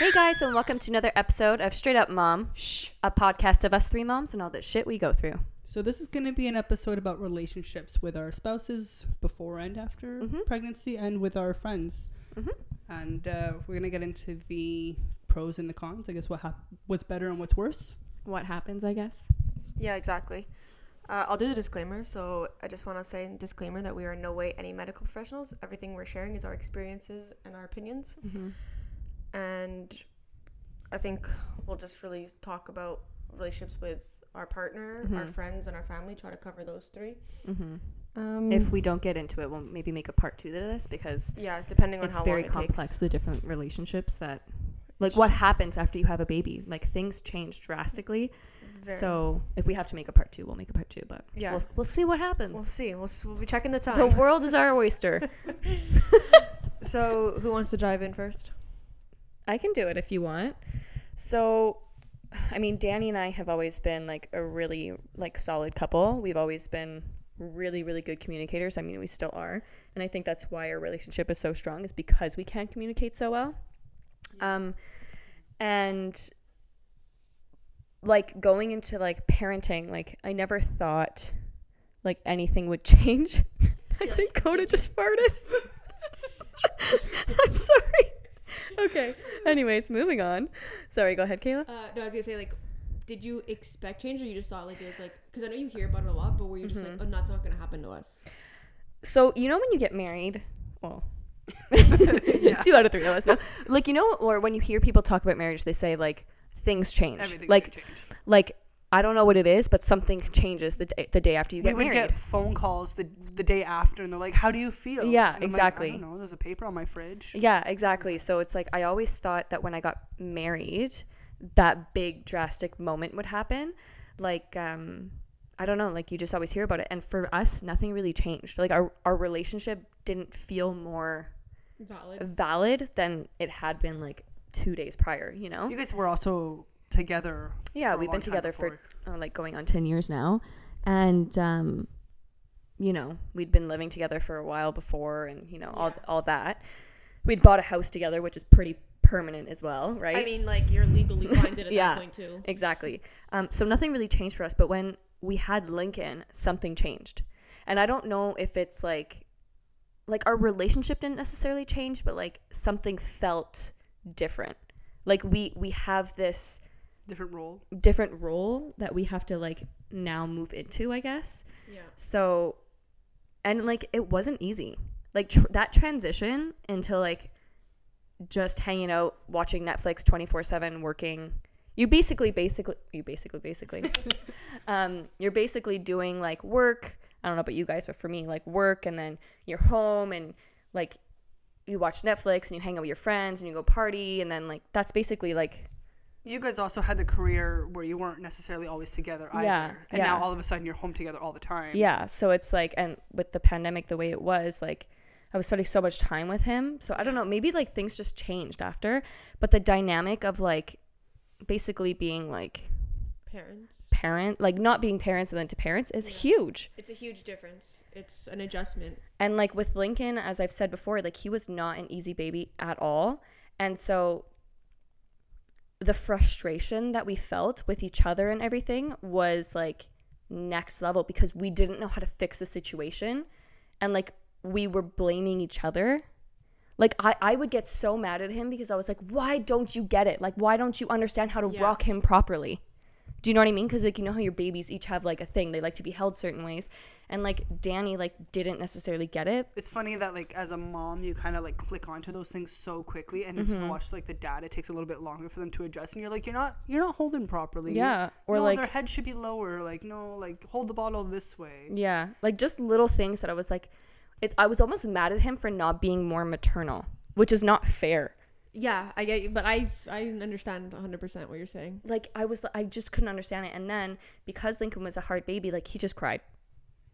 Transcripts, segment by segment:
Hey guys, and welcome to another episode of Straight Up Mom, Shh, a podcast of us three moms and all the shit we go through. So this is going to be an episode about relationships with our spouses before and after Mhm. pregnancy, and with our friends. Mhm. And uh, we're going to get into the pros and the cons. I guess what hap- what's better and what's worse. What happens, I guess. Yeah, exactly. Uh, I'll do the disclaimer. So I just want to say in disclaimer that we are in no way any medical professionals. Everything we're sharing is our experiences and our opinions. Mm-hmm. And I think we'll just really talk about relationships with our partner, our Mhm. friends, and our family. Try to cover those three. Mm-hmm. Um, If we don't get into it, we'll maybe make a part two to this because yeah, depending on it's how very it complex. takes. The different relationships that, like, what happens after you have a baby? Like things change drastically. Very- So if we have to make a part two, we'll make a part two. But Yeah. we'll, we'll see what happens. we'll see. We'll, we'll be checking the time. the world is our oyster. so who wants to dive in first? I can do it if you want. So, I mean, Danny and I have always been like a really like solid couple. We've always been really really good communicators. I mean, we still are. And I think that's why our relationship is so strong is because we can communicate so well. Um and like going into like parenting, like I never thought like anything would change. I think Coda just farted. I'm sorry. Okay. Anyways, moving on. Sorry, go ahead, Kayla. Uh, no, I was gonna say like, did you expect change, or you just thought like it was like? Because I know you hear about it a lot, but were you just like, oh, that's not gonna happen to us? So you know when you get married, well, two out of three of us know. Like you know, or when you hear people talk about marriage, they say like things change. Everything's like change. like I don't know what it is, but something changes the day, the day after you We get would married. get phone calls the the day after, and they're like, "How do you feel?" Yeah, And I'm like, exactly. I don't know. There's a paper on my fridge. Yeah, exactly. So it's like I always thought that when I got married, that big drastic moment would happen. Like um I don't know, like you just always hear about it. And for us, nothing really changed. Like our our relationship didn't feel more Valid. valid than it had been like 2 days prior, you know? You guys were also together. Yeah, we've been together for uh, like going on 10 years now. And um you know, we'd been living together for a while before and you know, all Yeah. all that. We'd bought a house together, which is pretty permanent as well, right? I mean, like you're legally binded at Yeah. that point too. Exactly. Um, so nothing really changed for us, but when we had Lincoln, something changed. And I don't know if it's like like our relationship didn't necessarily change, but like something felt different. Like we we have this different role. different role that we have to like now move into, I guess. Yeah. So and like it wasn't easy. Like tr- that transition into like just hanging out, watching Netflix 24/7 working. You basically basically you basically basically um you're basically doing like work. I don't know about you guys, but for me like work and then you're home and like you watch Netflix and you hang out with your friends and you go party and then like that's basically like You guys also had the career where you weren't necessarily always together either. Yeah, and yeah. now all of a sudden you're home together all the time. Yeah, so it's like, and with the pandemic the way it was, like, I was spending so much time with him. So I don't know, maybe like things just changed after, but the dynamic of like basically being like Parents. parent, like not being parents and then to parents is Yeah. huge. It's a huge difference. It's an adjustment. And like with Lincoln, as I've said before, like he was not an easy baby at all. And so the frustration that we felt with each other and everything was like next level because we didn't know how to fix the situation. And like we were blaming each other. Like I, I would get so mad at him because I was like, why don't you get it? Like why don't you understand how to Yeah. rock him properly? Do you know what I mean? Because like you know how your babies each have like a thing. They like to be held certain ways, and like Danny like didn't necessarily get it. It's funny that like as a mom you kind of like click onto those things so quickly, and if Mm-hmm. you watch like the dad, it takes a little bit longer for them to adjust, and you're like, you're not you're not holding properly. Yeah, or no, like- their head should be lower. Like no, like hold the bottle this way. Yeah, like just little things that I was like, it, I was almost mad at him for not being more maternal, which is not fair. Yeah, I get you, but I I understand 100 percent what you're saying. Like I was, I just couldn't understand it. And then because Lincoln was a hard baby, like he just cried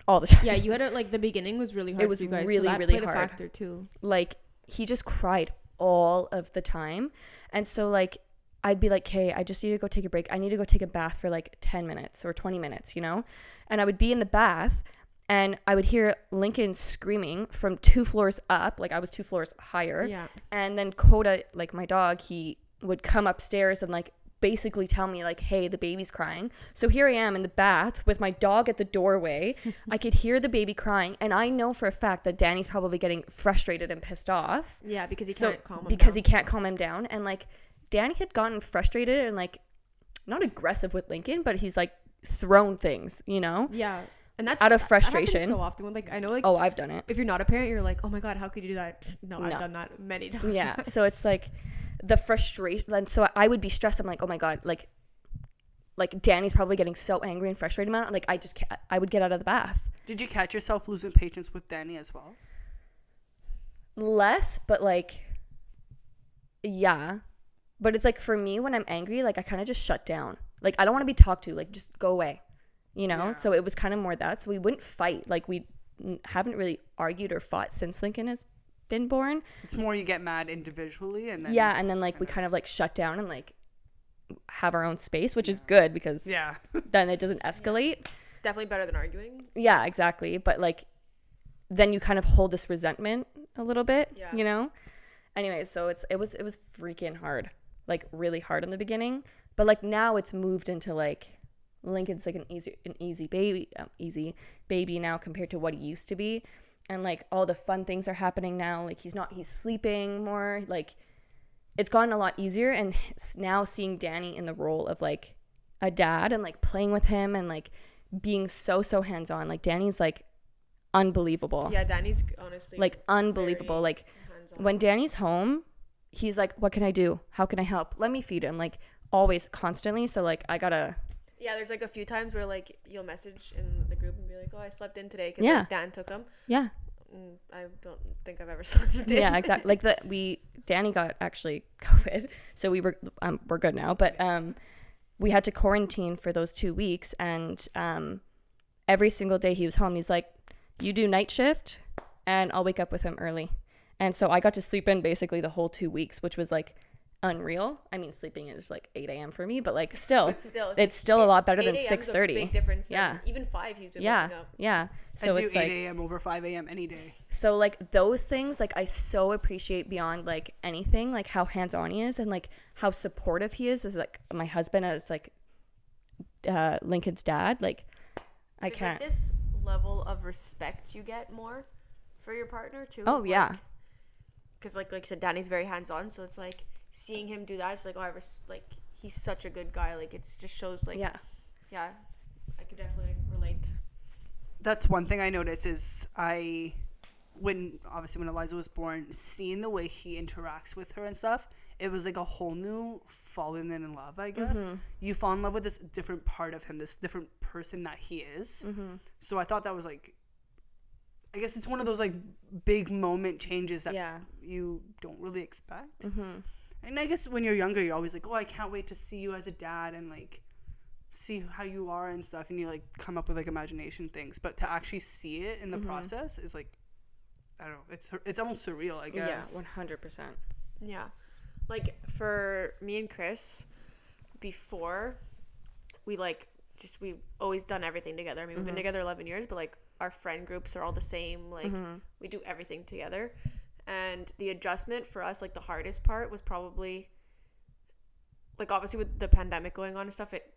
all the time. Yeah, you had it like the beginning was really hard. it was for you guys, really, so really hard. factor too. like he just cried all of the time and so like i'd be like hey i just need to go take a break i need to go take a bath for like 10 minutes or 20 minutes you know and i would be in the bath and i would hear lincoln screaming from two floors up like i was two floors higher. Yeah. and then coda like my dog he would come upstairs and like basically tell me like hey the baby's crying. So here i am in the bath with my dog at the doorway. I could hear the baby crying and i know for a fact that danny's probably getting frustrated and pissed off. Yeah, because he so can't calm him because down. he can't calm him down. And like danny had gotten frustrated and like not aggressive with lincoln but he's like thrown things you know? Yeah, and that's Out of that- that happens frustration. so often. When, like I know, like oh i've done it if you're not a parent, you're like, oh my god, how could you do that? No, I've done that many times. yeah so it's like the frustration and so i would be stressed i'm like oh my god like like danny's probably getting so angry and frustrated about it like i just can't, i would get out of the bath Did you catch yourself losing patience with Danny as well? less but like yeah but it's like for me when i'm angry like i kind of just shut down like i don't want to be talked to like just go away you know? Yeah. so it was kind of more that. So we wouldn't fight. Like we haven't really argued or fought since lincoln has been born. It's more you get mad individually and then yeah and then like we kinda- kind of like shut down and like have our own space which is good because Yeah. then it doesn't escalate. It's definitely better than arguing. yeah exactly. But like then you kind of hold this resentment a little bit Yeah. you know? Anyway, so it's it was it was freaking hard. Like really hard in the beginning. But like now it's moved into like lincoln's like an easy an easy baby um, easy baby now compared to what he used to be. And like all the fun things are happening now. Like he's not he's sleeping more. Like it's gotten a lot easier. And now seeing danny in the role of like a dad and like playing with him and like being so so hands on like danny's like unbelievable. Yeah, Danny's honestly like unbelievable. Like hands-on. when danny's home he's like what can i do? How can i help? Let me feed him. Like always constantly. So like i gotta Yeah, there's like a few times where like you'll message in the group and be like, "Oh, I slept in today because Yeah. like, Dan took him." yeah Mm, I don't think I've ever slept in. yeah exactly like the we danny got actually covid so we were um, we're good now but um we had to quarantine for those two weeks and um every single day he was home he's like you do night shift and i'll wake up with him early and so i got to sleep in basically the whole two weeks which was like unreal i mean sleeping is like 8 a.m for me but like still But still, it's still a lot better 8 than a.m. 's a 6:30. Big difference. Yeah. even five. He's been yeah waking up. yeah so I'd do 8 like a.m. over 5 a.m. any day. so like those things like i so appreciate beyond like anything like how hands-on he is and like how supportive he is as like my husband as like uh lincoln's dad like i There's, can't Like this level of respect you get more for your partner too. Oh, yeah. Because like like you said, Danny's very hands on, so it's like seeing him do that. It's like oh, I was like he's such a good guy. Like it just shows like yeah yeah, I could definitely relate. That's one thing I noticed is I, when obviously when Eliza was born, seeing the way he interacts with her and stuff, it was like a whole new falling in love. I guess you fall in love with this different part of him, this different person that he is. So I thought that was like, I guess it's one of those like big moment changes that yeah you don't really expect. mm-hmm. And I guess when you're younger, you're always like, oh, I can't wait to see you as a dad and like see how you are and stuff. And you like come up with like imagination things. But to actually see it in the Mm-hmm. process is like, I don't know, it's it's almost surreal, I guess. yeah 100% Yeah, like for me and Chris, before we like just we've always done everything together. I mean, we've been together eleven years, but like our friend groups are all the same. Like we do everything together, and the adjustment for us, like the hardest part, was probably like obviously with the pandemic going on and stuff. It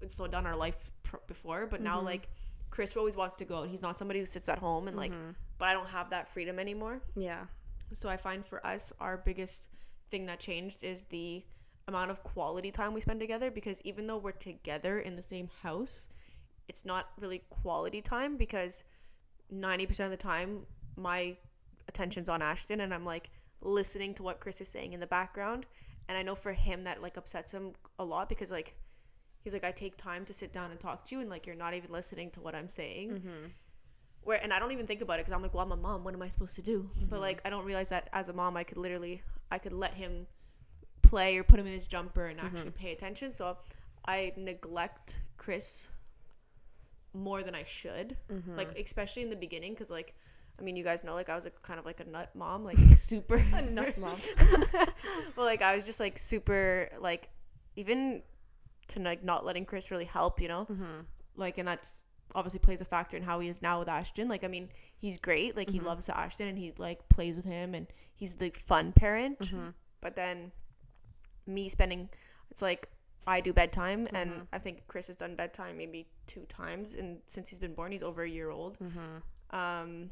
it slowed down our life pr- before, but now mm-hmm. like Chris always wants to go out. He's not somebody who sits at home and like, mm-hmm. but I don't have that freedom anymore. yeah So I find for us, our biggest thing that changed is the amount of quality time we spend together because even though we're together in the same house, it's not really quality time because 90% of the time my attention's on Ashton and I'm like listening to what Chris is saying in the background. And I know for him that like upsets him a lot because like he's like I take time to sit down and talk to you and like you're not even listening to what I'm saying mm-hmm. where and I don't even think about it because I'm like, well, I'm a mom. What am I supposed to do? Mm-hmm. But like, I don't realize that as a mom, I could literally, I could let him play or put him in his jumper and actually mm-hmm. pay attention. So I neglect Chris more than I should. Like, especially in the beginning, because like, I mean, you guys know, like, I was like, kind of like a nut mom, like super. a nut mom well, like, I was just like super, like, even to like not letting Chris really help, you know, mm-hmm. like, and that's obviously plays a factor in how he is now with Ashton. Like, I mean, he's great. Like, he mm-hmm. loves Ashton and he like plays with him and he's the fun parent. Mm-hmm. But then me spending it's like I do bedtime and I think Chris has done bedtime maybe two times and since he's been born he's over a year old. Um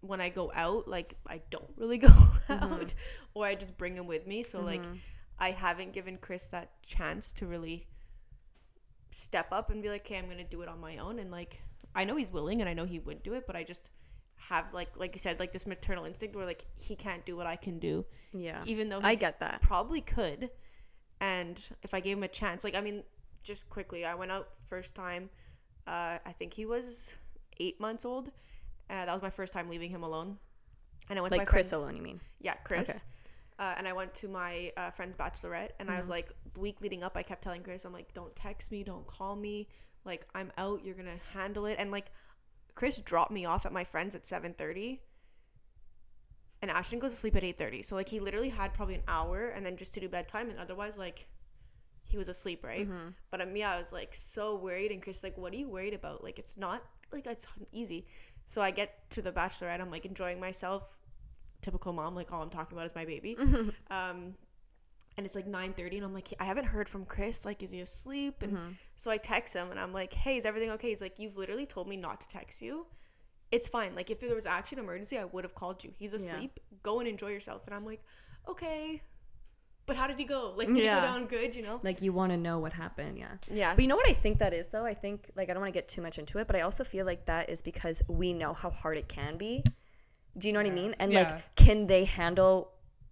when I go out like I don't really go out or I just bring him with me so like I haven't given Chris that chance to really step up and be like, okay, I'm gonna do it on my own. And like, I know he's willing and I know he would do it, but I just have like, like you said, like this maternal instinct where like he can't do what I can do, Yeah. even though I get that. probably could. And if I gave him a chance, like I mean, just quickly, I went out first time. Uh, I think he was eight months old. Uh, that was my first time leaving him alone. And I went to Like my Chris friend's- alone, you mean? yeah, Chris. Okay. Uh, and I went to my uh, friend's bachelorette, and I was like, the week leading up, I kept telling Chris, I'm like, don't text me, don't call me, like I'm out, you're gonna handle it, and like, Chris dropped me off at my friend's at 7:30, and Ashton goes to sleep at 8:30, so like he literally had probably an hour, and then just to do bedtime, and otherwise like, he was asleep, right? But um, yeah, I was like so worried, and Chris like, what are you worried about? Like it's not like it's easy. So I get to the bachelorette, I'm like enjoying myself, typical mom like all i'm talking about is my baby. Um and it's like 9.30 and i'm like i haven't heard from chris. Like is he asleep? And so i text him and i'm like hey is everything okay? He's like you've literally told me not to text you. It's fine. Like if there was actually an emergency i would have called you. He's asleep. Go and enjoy yourself. And i'm like okay but how did he go like did Yeah. he go down good you know Like you want to know what happened, yeah. yeah But you know what I think that is though? I think like I don't want to get too much into it, but I also feel like that is because we know how hard it can be. Do you know what I mean? And Yeah. like can they handle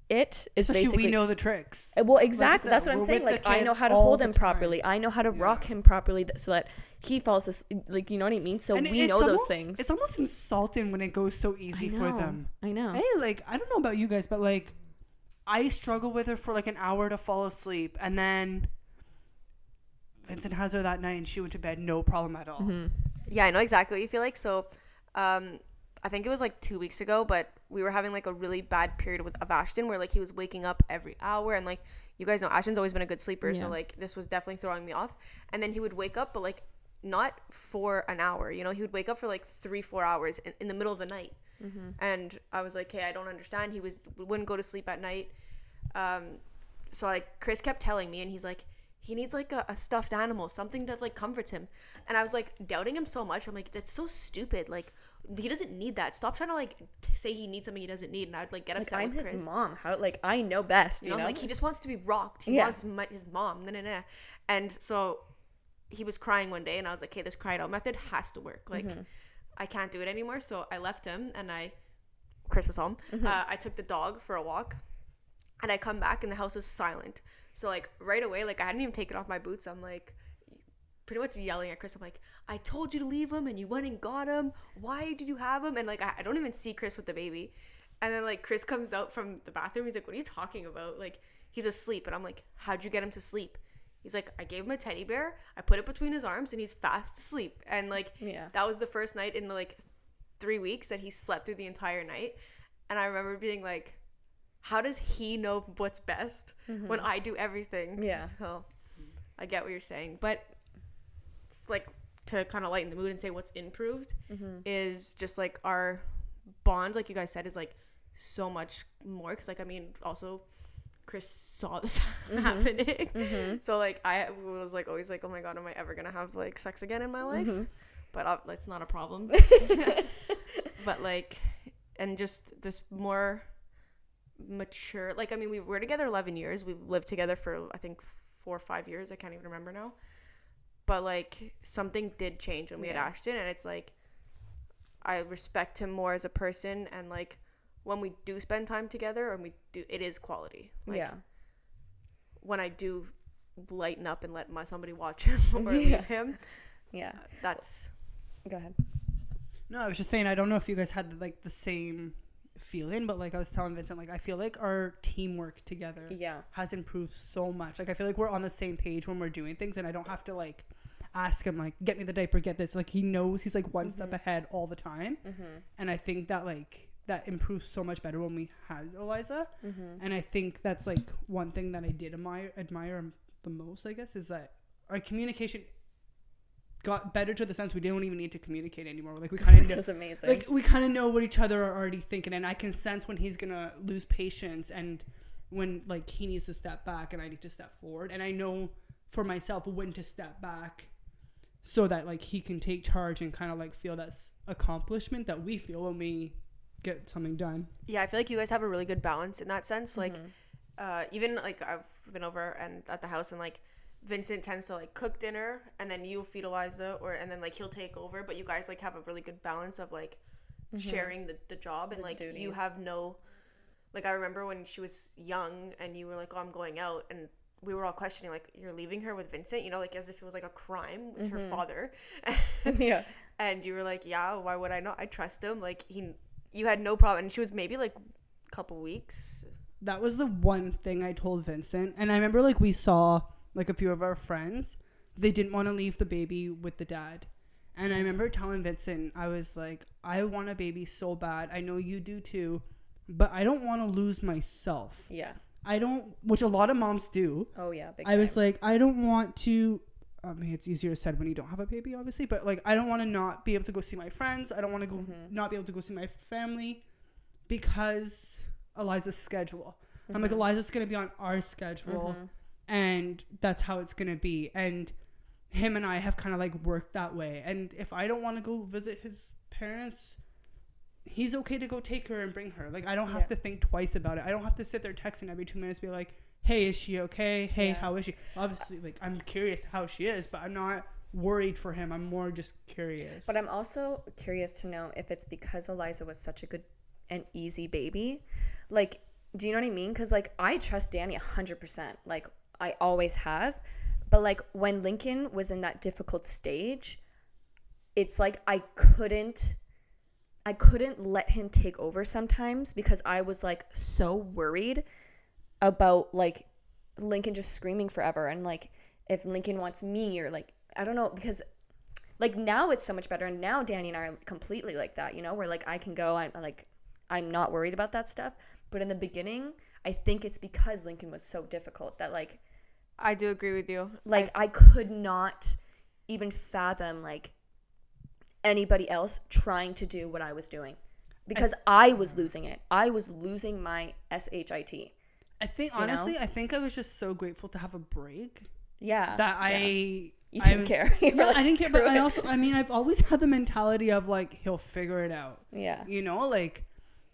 it? Is Especially basically we know the tricks. Uh, Well, exactly. said, That's what I'm saying. Like I know how to hold him time. properly. I know how to rock him properly th- so that he falls asleep. Like you know what I mean. So And we it's know those things. It's almost insulting when it goes so easy for them. I know. Hey, like I don't know about you guys, but like I struggle with her for like an hour to fall asleep, and then Vincent has her that night, and she went to bed no problem at all. Mm-hmm. Yeah, I know exactly what you feel like. So, um, I think it was like two weeks ago, but we were having like a really bad period with of Ashton where like he was waking up every hour and like you guys know Ashton's always been a good sleeper, Yeah. so like this was definitely throwing me off. And then he would wake up, but like not for an hour, you know, he would wake up for like three, four hours in, in the middle of the night. And I was like, hey, I don't understand. He was wouldn't go to sleep at night. Um, so like Chris kept telling me, and he's like, he needs like a, a stuffed animal, something that like comforts him. And I was like doubting him so much. I'm like, that's so stupid. Like he doesn't need that. Stop trying to like say he needs something he doesn't need. And I'd like get Like upset I'm with his Chris. mom. How like I know best. You You know, know, like he just wants to be rocked. He Yeah. wants my, his mom. Nah, nah, nah. And so he was crying one day, and I was like, hey, this cry it out method has to work. Like, Mm-hmm. I can't do it anymore." So I left him, and I, Chris was home. Mm-hmm. Uh, I took the dog for a walk, and I come back, and the house is silent. So like right away, like I hadn't even taken off my boots. I'm like, pretty much yelling at Chris. I'm like, I told you to leave him and you went and got him. Why did you have him? And like, I, I don't even see Chris with the baby. And then like Chris comes out from the bathroom. He's like, what are you talking about? Like, he's asleep. And I'm like, how'd you get him to sleep? He's like, I gave him a teddy bear. I put it between his arms and he's fast asleep. And like, Yeah. that was the first night in like three weeks that he slept through the entire night. And I remember being like, how does he know what's best when I do everything? Mm-hmm. Yeah. So I get what you're saying. But it's like to kind of lighten the mood and say what's improved Mm-hmm. is just like our bond, like you guys said, is like so much more. Cause like, I mean, also Chris saw this Mm-hmm. happening. So like, I was like always like, oh my God, am I ever going to have like sex again in my life? Mm-hmm. But uh, that's not a problem. but like, and just this more mature, like, I mean, we were together 11 years. We've lived together for, I think, four or five years. I can't even remember now but like something did change when we had Ashton, and it's like I respect him more as a person, and like when we do spend time together, and we do, it is quality. Like, yeah. When I do lighten up and let my somebody watch him or Yeah. leave him, Yeah. Uh, that's Go ahead. No, I was just saying I don't know if you guys had like the same feeling, but like I was telling Vincent, like I feel like our teamwork together Yeah. has improved so much. Like I feel like we're on the same page when we're doing things, and I don't have to like ask him like get me the diaper, get this. Like he knows he's like one mm-hmm. step ahead all the time, mm-hmm. and I think that like that improves so much better when we had Eliza, mm-hmm. and I think that's like one thing that I did admire admire the most. I guess is that our communication got better to the sense we didn't even need to communicate anymore. Like we kind of is amazing. like we kind of know what each other are already thinking and i can sense when he's gonna lose patience and when like he needs to step back and I need to step forward. And I know for myself when to step back so that like he can take charge and kind of like feel that accomplishment that we feel when we get something done. Yeah, I feel like you guys have a really good balance in that sense. Like, Mm-hmm. uh, even like I've been over and at the house and like Vincent tends to like cook dinner and then you feed Eliza or and then like he'll take over. But you guys like have a really good balance of like sharing the, the job and Mm-hmm. The like you have no like I remember when she was young and you were like, oh, I'm going out and we were all questioning like you're leaving her with Vincent, you know, like as if it was like a crime. It's Mm-hmm. her father. yeah. and you were like, yeah, why would I not? I trust him. Like he, you had no problem. And she was maybe like a couple weeks. that was the one thing I told Vincent. And I remember like we saw like a few of our friends, they didn't want to leave the baby with the dad. And I remember telling Vincent, I was like, I want a baby so bad. I know you do too, but I don't want to lose myself. Yeah. I don't, which a lot of moms do. Oh yeah. Big I was like, I don't want to. I mean, it's easier said when you don't have a baby, obviously. But like, I don't want to not be able to go see my friends. I don't want to go Mm-hmm. not be able to go see my family because Eliza's schedule. I'm Mm-hmm. like, Eliza's gonna be on our schedule, and that's how it's gonna be. And him and I have kind of like worked that way. And if I don't want to go visit his parents, he's okay to go take her and bring her. Like I don't have Yeah. to think twice about it. I don't have to sit there texting every two minutes, be like, "Hey, is she okay? Hey, Yeah. how is she?" Obviously, like I'm curious how she is, but I'm not worried for him. I'm more just curious. But I'm also curious to know if it's because Eliza was such a good and easy baby. Like, do you know what I mean? Because, like, I trust Danny 100%. Like, I always have. But, like, when Lincoln was in that difficult stage, it's like I couldn't. I couldn't let him take over sometimes because I was like so worried about like Lincoln just screaming forever and like if Lincoln wants me or like I don't know because like now it's so much better. And now danny and i are completely like that you know where like i can go i'm like i'm not worried about that stuff. But in the beginning i think it's because lincoln was so difficult that like I do agree with you. like i, could not even fathom like anybody else trying to do what i was doing. Because i was losing it. I was losing my shit I think you know? honestly, I think I was just so grateful to have a break yeah that I. you didn't was- care Yeah, like, I didn't care, but "Screw I also, I mean, I've always had the mentality of like he'll figure it out. yeah You know, like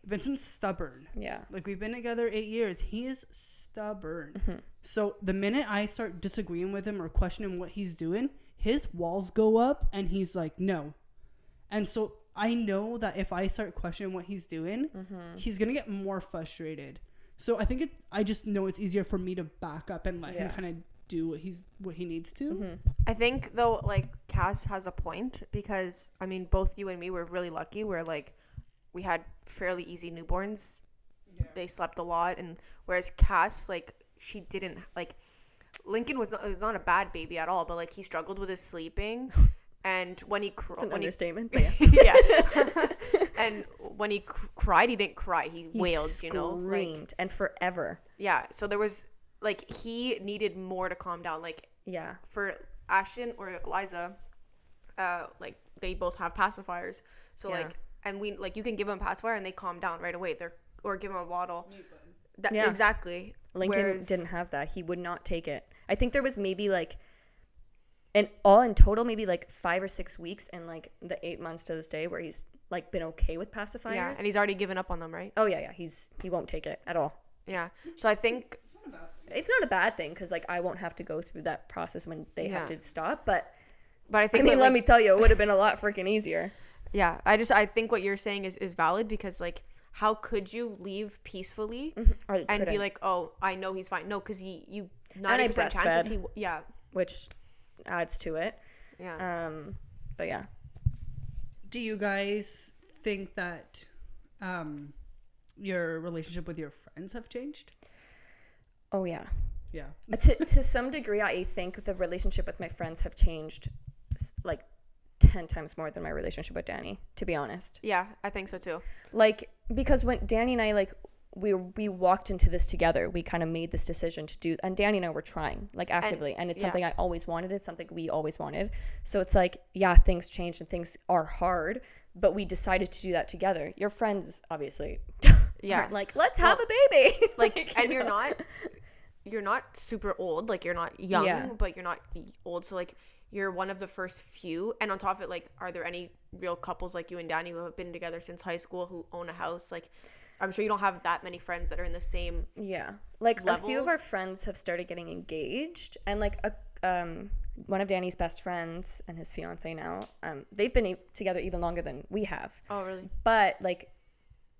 Vincent's stubborn. yeah Like we've been together eight years. He is stubborn. Mm-hmm. So the minute I start disagreeing with him or questioning what he's doing, his walls go up and he's like, no. And so I know that if I start questioning what he's doing, Mm-hmm. he's gonna get more frustrated. So I think it. I just know it's easier for me to back up and let him kind of do what he's what he needs to. Mm-hmm. I think though, like Cass has a point because I mean, both you and me were really lucky. Where like we had fairly easy newborns. They slept a lot, and whereas Cass, like she didn't like. Lincoln was not, was not a bad baby at all, but like he struggled with his sleeping, and when he cr- it's an when he understatement but yeah yeah. and when he cr- cried, he didn't cry. He, He wailed, you know. Like, screamed and forever yeah. So there was like he needed more to calm down. Like yeah for Ashton or Eliza, uh, like they both have pacifiers. So Yeah. like, and we like you can give them a pacifier and they calm down right away. They're or give them a bottle. That, Yeah. Exactly. Lincoln Whereas- didn't have that. He would not take it. I think there was maybe like, in all in total, maybe like five or six weeks in like the eight months to this day where he's like been okay with pacifiers. Yeah, and he's already given up on them, right? oh yeah, yeah. He's he won't take it at all. Yeah. So I think It's not a bad thing because like I won't have to go through that process when they Yeah. have to stop. But but I think I think mean, that, let me tell you, it would have been a lot freaking easier. Yeah, I just I think what you're saying is is valid because like how could you leave peacefully mm-hmm. Or and be like, oh, I know he's fine? No, because he you I ninety percent chances he yeah which adds to it. yeah. Um, but yeah, Do you guys think that um, your relationship with your friends have changed? oh yeah. Yeah. to to some degree, I think the relationship with my friends have changed, like ten times more than my relationship with Danny. To be honest, yeah, I think so too. like because when Danny and I like we we walked into this together, we kind of made this decision to do, and Danny and I were trying like actively, and, it's yeah. something I always wanted. It's something we always wanted. So it's like yeah, things change and things are hard, but we decided to do that together. Your friends, obviously. Yeah. aren't like, let's have a baby. like and you you're not you're not super old like you're not young Yeah. but you're not old so like you're one of the first few and on top of it like are there any real couples like you and danny who have been together since high school who own a house like i'm sure you don't have that many friends that are in the same Yeah. Like a few of our friends have started getting engaged and like a um one of Danny's best friends and his fiance now, um they've been together even longer than we have. oh really But like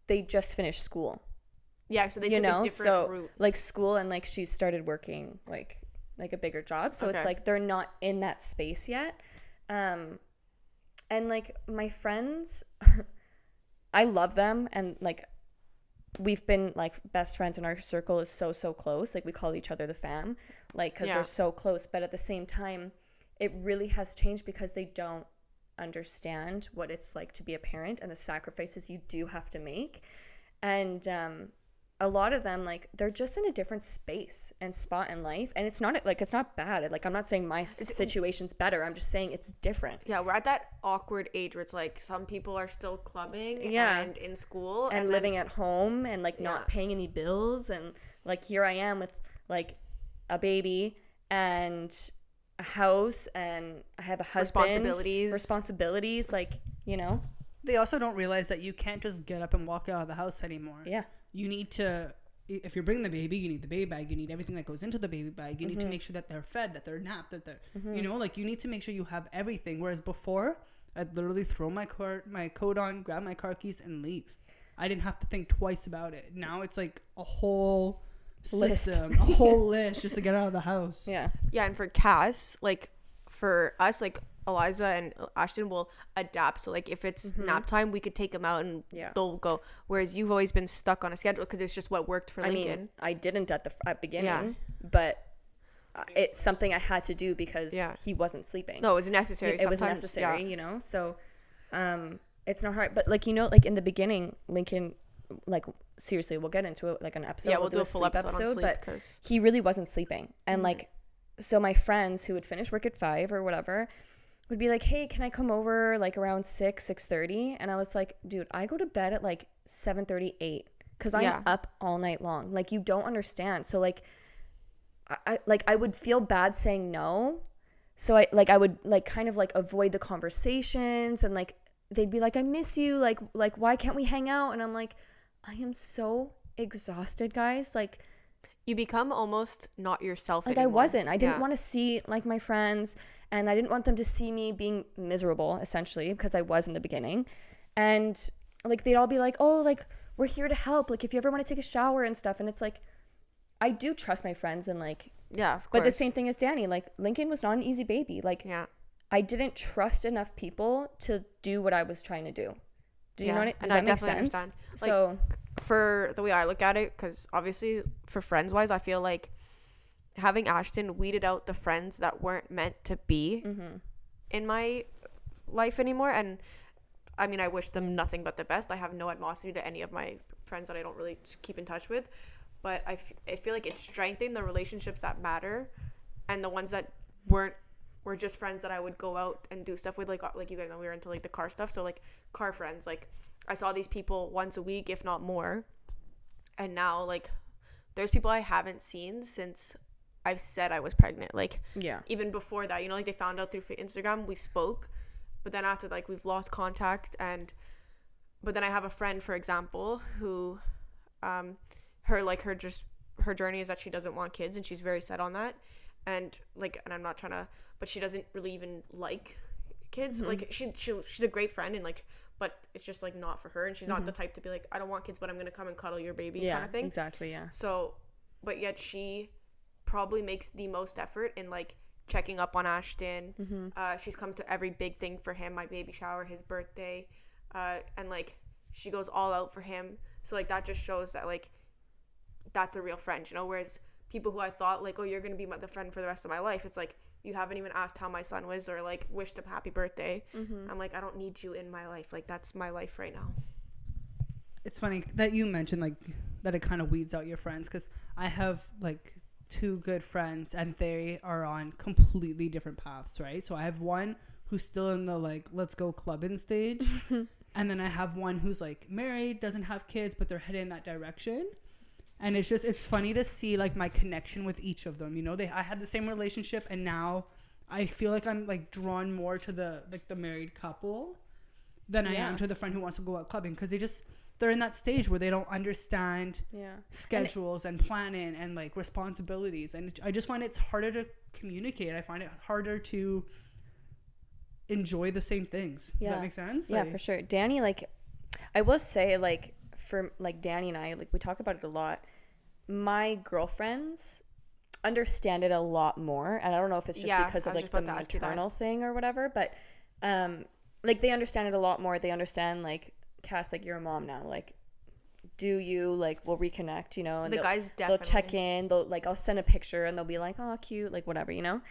they just finished school. yeah so they you took know, a different so route like school and like she started working like like a bigger job. So it's like they're not in that space yet. Um and like my friends I love them and like we've been like best friends and our circle is so so close like we call each other the fam like because Yeah. we're so close but at the same time it really has changed because they don't understand what it's like to be a parent and the sacrifices you do have to make and um a lot of them like they're just in a different space and spot in life and it's not like it's not bad like i'm not saying my situation's better i'm just saying it's different yeah we're at that awkward age where it's like some people are still clubbing Yeah. and in school and, then- living at home and like Yeah. not paying any bills and like here I am with like a baby and a house and I have a husband Responsibilities. responsibilities like you know They also don't realize that you can't just get up and walk out of the house anymore. yeah You need to, if you're bringing the baby, you need the baby bag. You need everything that goes into the baby bag. You need Mm-hmm. to make sure that they're fed, that they're napped, that they're, you know, like you need to make sure you have everything. Whereas before, I'd literally throw my car, my coat on, grab my car keys, and leave. I didn't have to think twice about it. Now it's like a whole List. system, a whole list just to get out of the house. yeah Yeah, and for Cass, like for us, like Eliza and Ashton will adapt. So like if it's nap time, we could take them out and Mm-hmm. Yeah. they'll go. Whereas you've always been stuck on a schedule because it's just what worked for I Lincoln. mean I didn't at the at beginning but uh, it's something I had to do because Yeah. he wasn't sleeping no, it was necessary. it was necessary yeah. you know so um it's not hard but like you know like in the beginning lincoln like seriously we'll get into it like an episode Yeah, we'll do a full sleep episode on sleep, but 'cause- he really wasn't sleeping and Mm-hmm. like so my friends who would finish work at five or whatever would be like hey can i come over like around 6 6.30 and i was like dude i go to bed at like 7.30 8 because i'm Yeah. up all night long like you don't understand so like I, like i would feel bad saying no so i like i would like kind of like avoid the conversations and like they'd be like i miss you like like why can't we hang out and i'm like i am so exhausted guys like You become almost not yourself. like I wasn't. I didn't Yeah. want to see like my friends and I didn't want them to see me being miserable essentially because I was in the beginning. And like they'd all be like, "Oh, like we're here to help. Like if you ever want to take a shower and stuff." And it's like I do trust my friends and like Yeah, of but the same thing as Danny. Like Lincoln was not an easy baby. Like Yeah. I didn't trust enough people to do what I was trying to do. Do you Yeah, know what I, does and that I make definitely sense? understand. Like, so for the way I look at it, because obviously for friends wise, I feel like having Ashton weeded out the friends that weren't meant to be Mm-hmm. in my life anymore. And I mean, I wish them nothing but the best. I have no animosity to any of my friends that I don't really keep in touch with. But I, f- I feel like it's strengthened the relationships that matter and the ones that weren't were just friends that I would go out and do stuff with like uh, like you guys know we were into like the car stuff so like car friends like I saw these people once a week if not more and now like there's people I haven't seen since I've said I was pregnant like yeah. even before that you know like they found out through Instagram we spoke but then after like we've lost contact and but then I have a friend for example who um her like her just her journey is that she doesn't want kids and she's very set on that and like and I'm not trying to but she doesn't really even like kids like she, she she's a great friend and like but it's just like not for her and she's not the type to be like I don't want kids but I'm gonna come and cuddle your baby Yeah. kind of thing Exactly. Yeah. so, but yet she probably makes the most effort in like checking up on Ashton. Mm-hmm. Uh, she's come to every big thing for him, my baby shower, his birthday, uh, and like she goes all out for him. So like that just shows that like that's a real friend, you know. Whereas people who I thought like, oh, you're gonna be my, the friend for the rest of my life, it's like you haven't even asked how my son was or like wished him happy birthday. Mm-hmm. I'm like, I don't need you in my life. Like that's my life right now. it's funny that you mentioned like that it kind of weeds out your friends because I have like two good friends and they are on completely different paths, right? So I have one who's still in the like let's go clubbing stage, and then I have one who's like married, doesn't have kids, but they're heading in that direction. And it's just it's funny to see like my connection with each of them. You know, they I had the same relationship, and now I feel like I'm like drawn more to the like the married couple than I am to the friend who wants to go out clubbing because they just they're in that stage where they don't understand Yeah. schedules and, planning and like responsibilities and i just find it's harder to communicate i find it harder to enjoy the same things does Yeah. that make sense Yeah, Like- for sure. Danny, like, I will say, like, for like Danny and I, like, we talk about it a lot. My girlfriends understand it a lot more, and I don't know if it's just Yeah, because of like the about to ask you that. maternal thing or whatever, but um, like they understand it a lot more. They understand like, Cass, like you're a mom now, like. Do you like? We'll reconnect, you know. And The they'll- guys they'll check in. They'll like I'll send a picture and they'll be like, "Oh, cute," like whatever, you know.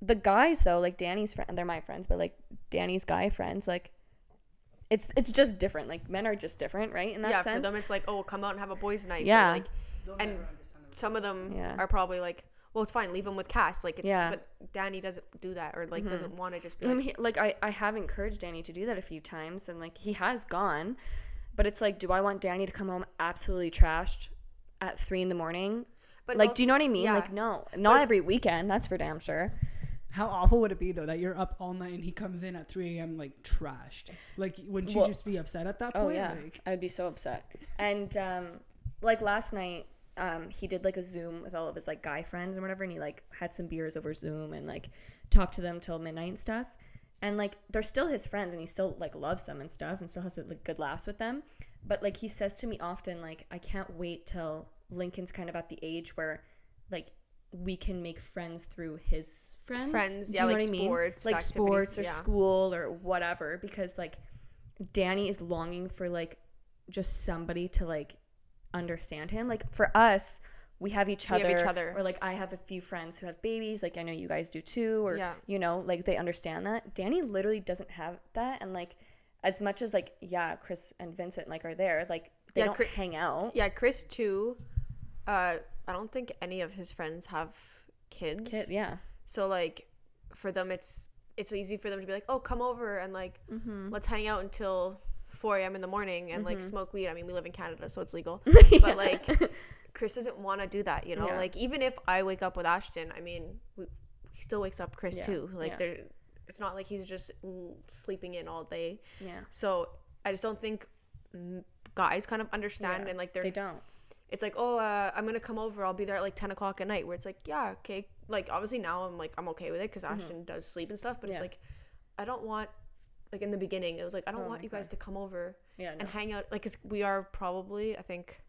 The guys though, like Danny's friend, they're my friends, but like Danny's guy friends, like it's it's just different. Like men are just different, right? In that yeah, sense. for them it's like, oh, we'll come out and have a boys' night. but, Yeah. like, and some of them Yeah. are probably like, well, it's fine, leave him with Cass. Like, it's Yeah. but Danny doesn't do that or like doesn't want to just be I like, mean, he- like I, I have encouraged Danny to do that a few times, and like he has gone, but it's like, do I want Danny to come home absolutely trashed at three in the morning? but like, also- do you know what I mean? yeah. Like, no, not every weekend. That's for damn sure. how awful would it be though that you're up all night and he comes in at 3 a.m like trashed like wouldn't you Well- just be upset at that point? Oh point yeah, like I would be so upset. And um, like last night, um, he did like a Zoom with all of his like guy friends and whatever, and he like had some beers over Zoom and like talked to them till midnight and stuff. And like they're still his friends, and he still like loves them and stuff, and still has like good laughs with them. But like he says to me often, like I can't wait till Lincoln's kind of at the age where like we can make friends through his friends. Friends, Do yeah, like what I mean? sports, like sports or yeah. school or whatever. Because like Danny is longing for like just somebody to like understand him. Like for us, we have each We have other. each other. Or like I have a few friends who have babies. Like I know you guys do too. Or Yeah. you know, like they understand that. Danny literally doesn't have that. And like as much as like yeah, Chris and Vincent like are there, like they Yeah, don't Chri- hang out. yeah, Chris too. Uh, I don't think any of his friends have kids. Kid- yeah. So like, for them, it's it's easy for them to be like, oh, come over and like, Mm-hmm. let's hang out until 4 a.m. in the morning and like smoke weed. I mean, we live in Canada, so it's legal. But like, Chris doesn't want to do that, you know. Yeah. Like even if I wake up with Ashton, I mean, we, he still wakes up Chris Yeah, too. Like yeah. there, it's not like he's just sleeping in all day. Yeah. So I just don't think guys kind of understand Yeah, and like they're They don't. it's like oh uh, i'm gonna come over i'll be there at like 10 o'clock at night where it's like yeah okay like obviously now i'm like i'm okay with it because ashton does sleep and stuff but Mm-hmm. Yeah. it's like i don't want like in the beginning it was like i don't Oh want my you guys to come over Yeah. No. and hang out like cause we are probably i think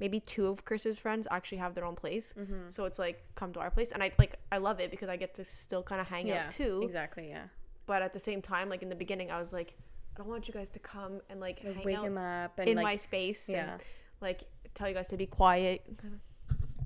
maybe two of chris's friends actually have their own place Mm-hmm. so it's like come to our place and i like i love it because i get to still kind of hang yeah. out too Exactly. Yeah. but at the same time like in the beginning i was like i don't want you guys to come and like, Like hang wake out him up and in like my space yeah. and like tell you guys to be quiet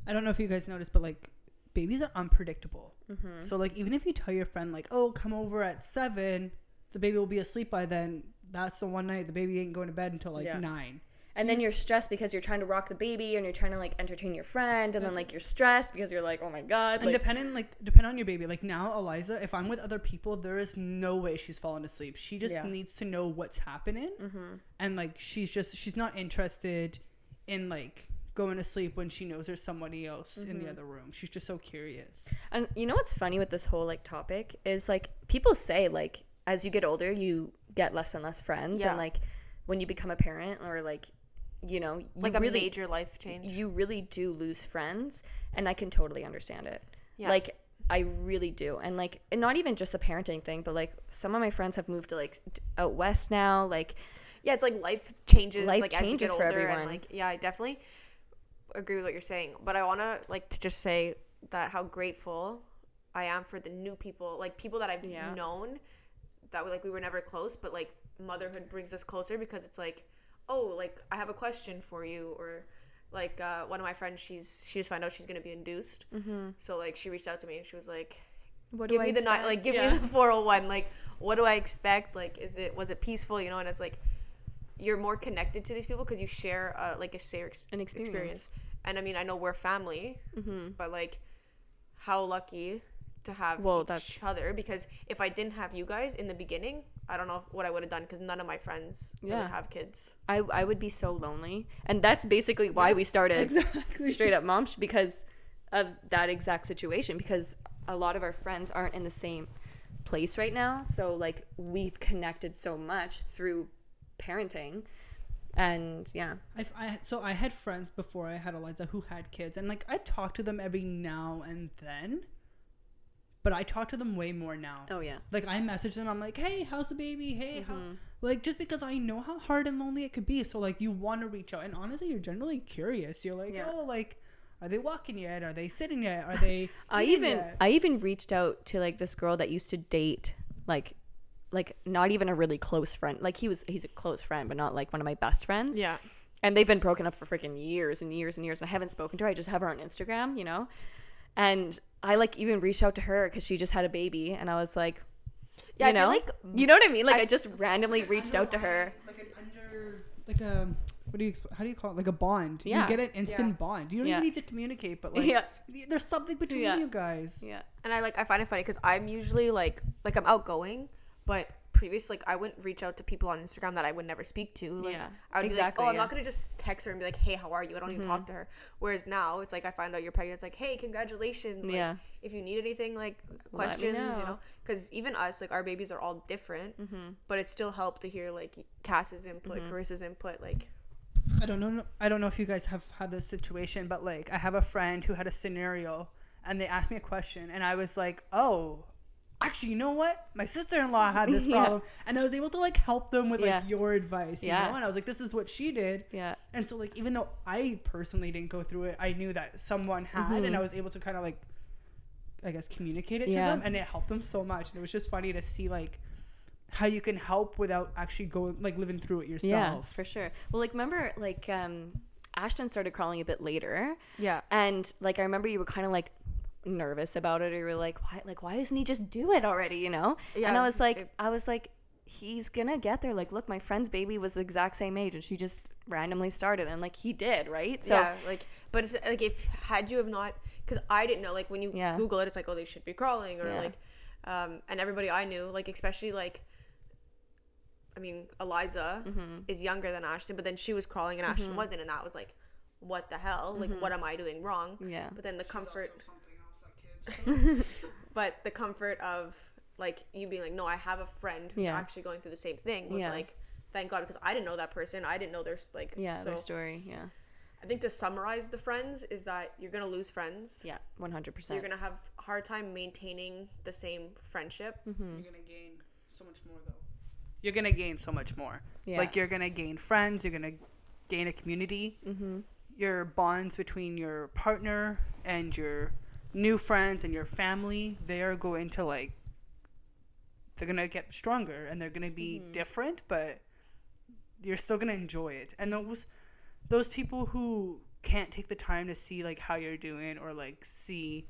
i don't know if you guys noticed but like babies are unpredictable Mm-hmm. so like even if you tell your friend like oh come over at 7 the baby will be asleep by then that's the one night the baby ain't going to bed until like Yeah. 9 And then you're stressed because you're trying to rock the baby and you're trying to like entertain your friend and then like you're stressed because you're like, oh my god, And like depending, like, depend on your baby. Like now, Eliza, if I'm with other people, there is no way she's falling asleep. She just Yeah. needs to know what's happening, mm-hmm. and like she's just she's not interested in like going to sleep when she knows there's somebody else in the mm-hmm. other room. She's just so curious. And you know what's funny with this whole like topic is like people say like as you get older you get less and less friends Yeah. and like when you become a parent or like you know you like a really major life change. you really do lose friends and I can totally understand it. Yeah. Like I really do. And like and not even just the parenting thing, but like some of my friends have moved to like out west now, like yeah, it's like life changes. Life like as you changes get for older, everyone. and like yeah, I definitely agree with what you're saying. But I wanna like to just say that how grateful I am for the new people, like people that I've Yeah. known that we like we were never close, but like motherhood brings us closer because it's like, oh, like I have a question for you, or like uh, one of my friends, she's she just found out she's gonna be induced, mm-hmm. so like she reached out to me and she was like, what give me the night like give Yeah. me the 401 like what do i expect like is it was it peaceful you know and it's like you're more connected to these people because you share uh, like a shared ex- An experience. and i mean i know we're family Mm-hmm. but like how lucky to have Well, each that's- other because if i didn't have you guys in the beginning I don't know what I would have done because none of my friends really have kids. I I would be so lonely, and that's basically why we started Exactly. straight up moms because of that exact situation. Because a lot of our friends aren't in the same place right now, so like we've connected so much through parenting, and yeah, I, I so I had friends before I had Eliza who had kids, and like I talk to them every now and then, but I talk to them way more now. oh yeah, Like I message them, I'm like, "Hey, how's the baby? Hey, how?" Mm-hmm. Like just because I know how hard and lonely it could be, so like you want to reach out, and honestly, you're generally curious. You're like, Yeah. "Oh, like, are they walking yet? Are they sitting yet? Are they?" I even yet?" I even reached out to like this girl that used to date like like not even a really close friend. Like he was he's a close friend, but not like one of my best friends. Yeah. And they've been broken up for freaking years and years and years. And I haven't spoken to her. I just have her on Instagram, you know? And I like even reached out to her because she just had a baby. And I was like, Yeah, you I know? like you know what I mean? Like I, just randomly reached out to her. like an under like a what do you exp- how do you call it like a bond Yeah. you get an instant Yeah. bond you don't Yeah. even need to communicate but like Yeah. there's something between Yeah. you guys Yeah. And I like I find it funny because I'm usually like like I'm outgoing, but previous like I wouldn't reach out to people on Instagram that I would never speak to. Like Yeah, I would exactly, be like, oh, I'm yeah. not gonna just text her and be like, hey, how are you? I don't even talk mm-hmm. to her. Whereas now it's like I find out you're pregnant. It's like, hey, congratulations. Like, Yeah. If you need anything, like Let me questions, you know. know, because even us, like our babies are all different, mm-hmm. but it still helped to hear like Cass's input, mm-hmm. Carissa's input, like. I don't know. I don't know if you guys have had this situation, but like I have a friend who had a scenario, and they asked me a question, and I was like, "Oh, actually, you know what? My sister-in-law had this Yeah. problem," and I was able to like help them with like Yeah. your advice, you Yeah. know. And I was like, "This is what she did," Yeah. and so like even though I personally didn't go through it, I knew that someone had, and I was able to kind of like, I guess, communicate it Mm-hmm. Yeah. to them, and it helped them so much. And it was just funny to see like how you can help without actually going like living through it yourself. Yeah, for sure. Well, like, remember, like, um, Ashton started crawling a bit later. Yeah. And, like, I remember you were kind of like, nervous about it or you were like why like why doesn't he just do it already you know yeah, and i was like it- i was like he's gonna get there like look my friend's baby was the exact same age and she just randomly started and like he did right so yeah, like, but it's like if had you have not, because I didn't know, like when you Yeah. Google it, it's like, oh, they should be crawling, or Yeah. like, um, and everybody I knew, like especially like, I mean, Eliza Mm-hmm. is younger than Ashton, but then she was crawling and Ashton wasn't, and that was like, what the hell? Like, what am I doing wrong? Mm-hmm. Yeah. But then the comfort, but the comfort of like you being like, no, I have a friend who's Yeah. actually going through the same thing was Yeah. like, thank God, because I didn't know that person. I didn't know there's like, yeah so their story yeah I think to summarize the friends is that you're gonna lose friends. yeah 100% You're gonna have a hard time maintaining the same friendship. Mm-hmm. You're gonna gain so much more though. You're gonna gain so much more. Yeah. Like you're gonna gain friends. You're gonna gain a community. mm-hmm. Your bonds between your partner and your new friends and your family, they are going to like. They're gonna get stronger and they're gonna be Mm-hmm. different, but you're still gonna enjoy it. And those, those people who can't take the time to see like how you're doing or like see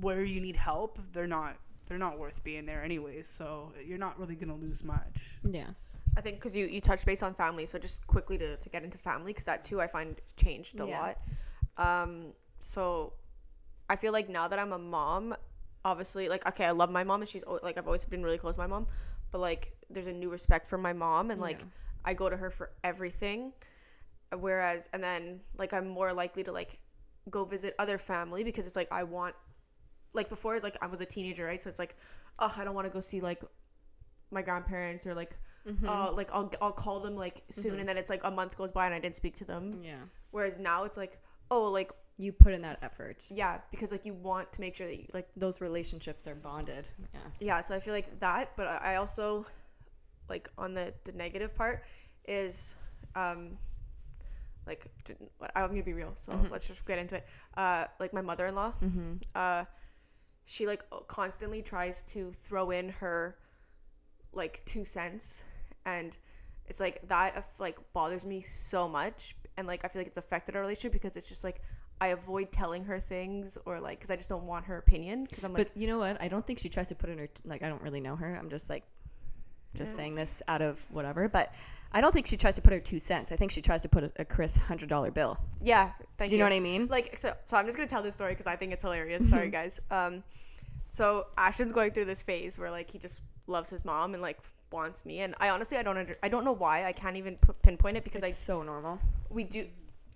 where you need help, they're not they're not worth being there anyways. So you're not really gonna lose much. yeah I think because you you touched base on family, so just quickly to, to get into family because that too I find changed a Yeah. lot. Um, so I feel like now that I'm a mom, obviously like okay, I love my mom and she's like I've always been really close to my mom, but like there's a new respect for my mom and like Yeah. I go to her for everything, whereas and then like I'm more likely to like go visit other family because it's like I want like before like I was a teenager right? So it's like oh I don't want to go see like my grandparents or like Mm-hmm. uh like I'll I'll call them like soon and then it's like a month goes by and I didn't speak to them. Yeah. Whereas now it's like oh like you put in that effort. Yeah because like you want to make sure that you like those relationships are bonded. Yeah. Yeah so I feel like that but I also like on the the negative part is um like I'm gonna be real so let's just get into it. Uh like my mother-in-law uh she like constantly tries to throw in her like two cents and it's like that of like bothers me so much and like i feel like it's affected our relationship because it's just like i avoid telling her things or like because i just don't want her opinion because i'm like but you know what? I don't think she tries to put in her like i don't really know her. I'm just like just saying this out of whatever. But i don't think she tries to put her two cents. I think she tries to put a, a crisp hundred dollar bill. Yeah thank do you know what i mean? Like so so i'm just gonna tell this story because i think it's hilarious. Sorry guys. Um so ashton's going through this phase where like he just loves his mom and like wants me, and I honestly I don't under, I don't know why. I can't even p- pinpoint it because It's I so normal. we do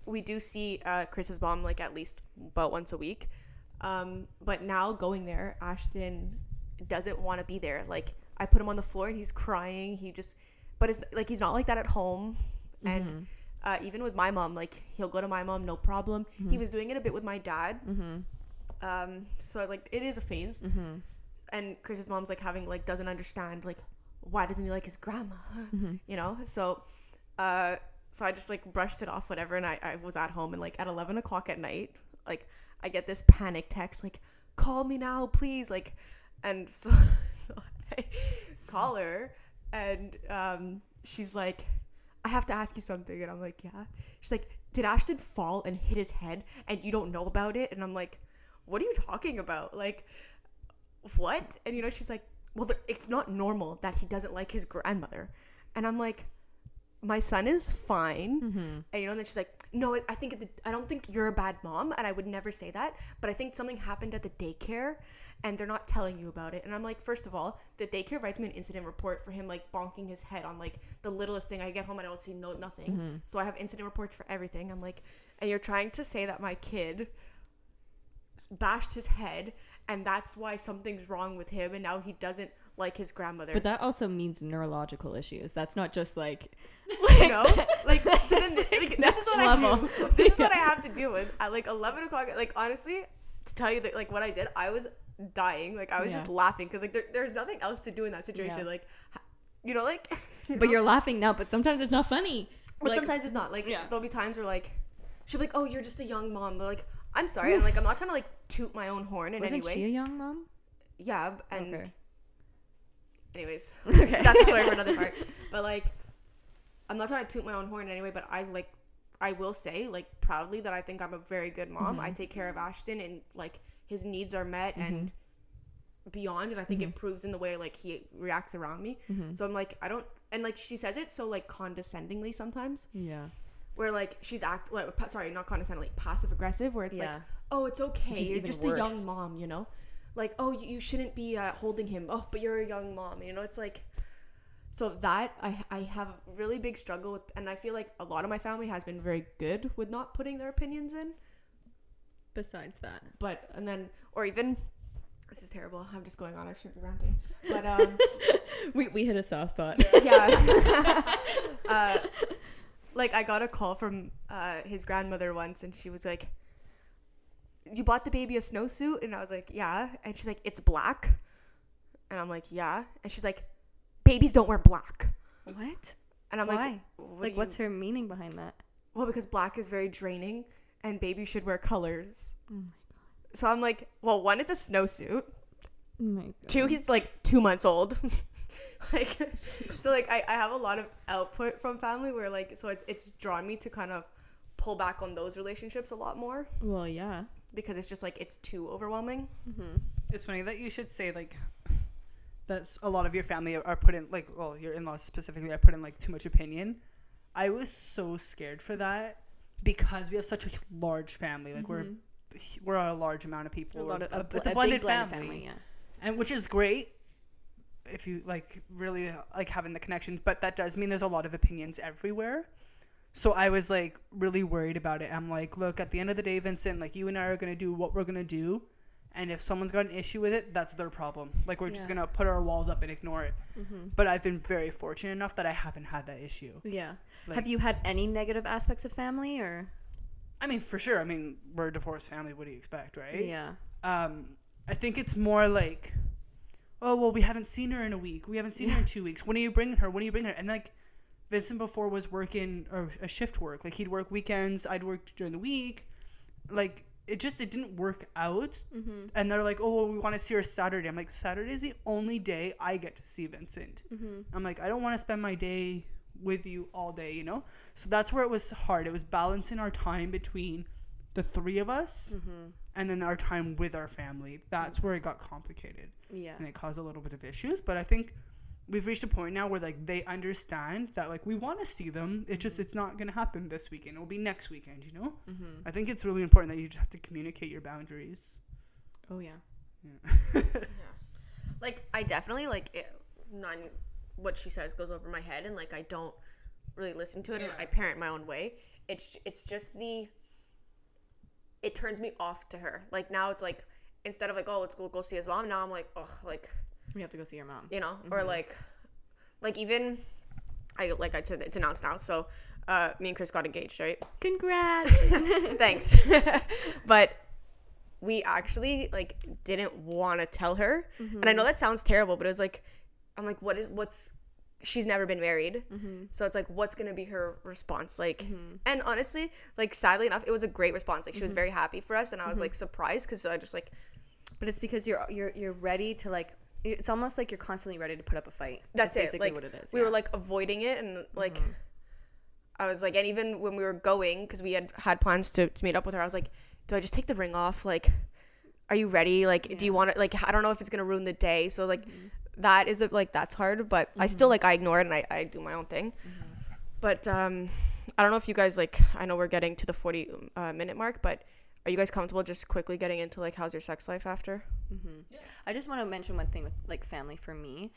we do see uh, Chris's mom like at least about once a week. Um, but now going there, Ashton doesn't want to be there. Like I put him on the floor and he's crying. He just, but it's like he's not like that at home. And uh, even with my mom, like he'll go to my mom, no problem. He was doing it a bit with my dad. Um, so like it is a phase. And Chris's mom's like having like doesn't understand like why doesn't he like his grandma, you know? So, uh, so I just like brushed it off, whatever. And I, I was at home and like at 11 o'clock at night, like I get this panic text, like, call me now, please. Like, and so, so I call her and um, she's like, I have to ask you something. And I'm like, yeah. She's like, did Ashton fall and hit his head and you don't know about it? And I'm like, what are you talking about? Like, what? And you know, she's like, well, it's not normal that he doesn't like his grandmother. And I'm like, my son is fine. Mm-hmm. And you know, and then she's like, no, I think it, I don't think you're a bad mom, and I would never say that. But I think something happened at the daycare, and they're not telling you about it. And I'm like, first of all, the daycare writes me an incident report for him like bonking his head on like the littlest thing. I get home, I don't see no nothing. Mm-hmm. So I have incident reports for everything. I'm like, and you're trying to say that my kid bashed his head and that's why something's wrong with him and now he doesn't like his grandmother But that also means neurological issues. That's not just like you know like so then like, this is what level. i do this is what i have to deal with at like 11 o'clock like honestly to tell you that like what i did i was dying like i was Yeah. just laughing because like there, there's nothing else to do in that situation Yeah. like you know like but you're laughing now, but sometimes it's not funny. But Like, sometimes it's not. Like Yeah. there'll be times where like she'll be like, "Oh, you're just a young mom." But like, I'm sorry, and like I'm not trying to like toot my own horn in wasn't any she a young mom? Yeah, and Okay. Anyways, that's a story for another part. But like, I'm not trying to toot my own horn anyway. But I like, I will say like proudly that I think I'm a very good mom. Mm-hmm. I take care of Ashton, and like his needs are met and beyond and i Mm-hmm. think it proves in the way like he reacts around me so i'm like i don't and like she says it so like condescendingly sometimes Yeah. where like she's act like sorry not condescendingly passive aggressive where it's Yeah. like oh it's okay Which you're just a young mom you know like oh you, you shouldn't be uh, holding him oh but you're a young mom you know it's like so that I, I have a really big struggle with and i feel like a lot of my family has been very good with not putting their opinions in Besides that. but and then or even this is terrible i'm just going on i shouldn't be ranting but um We, we hit a soft spot. yeah. uh, like I got a call from uh, his grandmother once, and she was like, "You bought the baby a snowsuit?" And I was like, "Yeah." And she's like, "It's black." And I'm like, "Yeah." And she's like, "Babies don't wear black." what? And I'm Why? like, what like, what's you- her meaning behind that? well because black is very draining, and babies should wear colors. Oh my So I'm like, well, one, it's a snowsuit. Oh my. Two, he's like two months old. like, so like I, I have a lot of output from family where like so it's it's drawn me to kind of pull back on those relationships a lot more Well, yeah. Because it's just like it's too overwhelming. Mm-hmm. It's funny that you should say like that's a lot of your family are put in like well your in-laws specifically are put in like too much opinion. I was so scared for that because we have such a large family. Like we're mm-hmm. we're a large amount of people. A lot of a, it's a a blended family, family. Yeah. and which is great if you like really like having the connection. But that does mean there's a lot of opinions everywhere. So I was like really worried about it. I'm like, look, at the end of the day, Vincent, like you and I are gonna do what we're gonna do, and if someone's got an issue with it, that's their problem. Like we're just gonna put our walls up and ignore it. But I've been very fortunate enough that I haven't had that issue. Yeah. Like- Have you had any negative aspects of family or? I mean, for sure. I mean, we're a divorced family. What do you expect, right? Yeah. um, I think it's more like, oh well, we haven't seen her in a week. We haven't seen her in two weeks. When are you bringing her? When are you bringing her? And like, Vincent before was working or a shift work. Like he'd work weekends. I'd work during the week. Like it just it didn't work out. Mm-hmm. And they're like, oh, well, we want to see her Saturday. I'm like, Saturday is the only day I get to see Vincent. Mm-hmm. I'm like, I don't want to spend my day with you all day, you know? So that's where it was hard. It was balancing our time between the three of us Mm-hmm. and then our time with our family. That's where it got complicated Yeah. and it caused a little bit of issues. But I think we've reached a point now where like they understand that like we want to see them. It just it's not gonna happen this weekend. It'll be next weekend. You know. Mm-hmm. I think it's really important that you just have to communicate your boundaries. Oh yeah. Yeah. Like I definitely like it, non what she says goes over my head and like I don't really listen to it and I parent my own way. It's it's just the it turns me off to her. Like now it's like instead of like oh let's go go see his mom now I'm like oh like We have to go see your mom. you know or mm-hmm. like like even I like I said it's announced now so uh me and Chris got engaged right? Congrats. thanks. But we actually like didn't want to tell her and i know mm-hmm. that sounds terrible but it was like i'm like what is what's she's never been married. Mm-hmm. So it's like what's gonna be her response? Like and honestly like sadly enough it was a great response. Like she was very happy for us and i was like surprised because i just like but it's because you're you're you're ready to like. It's almost like you're constantly ready to put up a fight. that's it. basically like what it is. we yeah. were like avoiding it and like i was like and even when we were going because we had had plans to, to meet up with her i was like do i just take the ring off? Like are you ready? Like do you want to like i don't know if it's gonna ruin the day. So like that is a, like that's hard but i still like i ignore it and i, I do my own thing. But um i don't know if you guys like i know we're getting to the 40 uh, minute mark but are you guys comfortable just quickly getting into like how's your sex life after mm-hmm I just want to mention one thing with like family for me.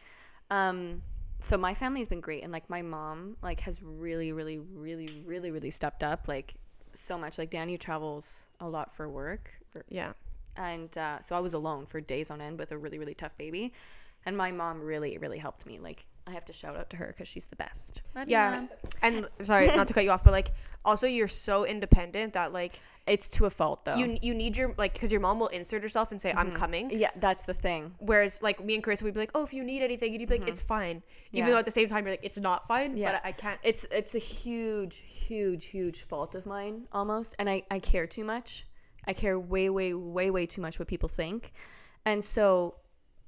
Um, so my family's been great, and like my mom like has really, really, really, really, really stepped up like so much. Like Danny travels a lot for work, yeah and uh, so I was alone for days on end with a really, really tough baby, and my mom really, really helped me. Like I have to shout out to her because she's the best. Love yeah Mom. and sorry not to cut you off but like also you're so independent that like it's to a fault though. you you need your like because your mom will insert herself and say i'm mm-hmm. coming yeah, that's the thing. whereas like me and chris would be like oh if you need anything you'd be like mm-hmm. it's fine even Yeah. though at the same time you're like it's not fine Yeah. but i can't It's it's a huge, huge, huge fault of mine almost, and I I care too much. I care way, way, way, way too much what people think, and so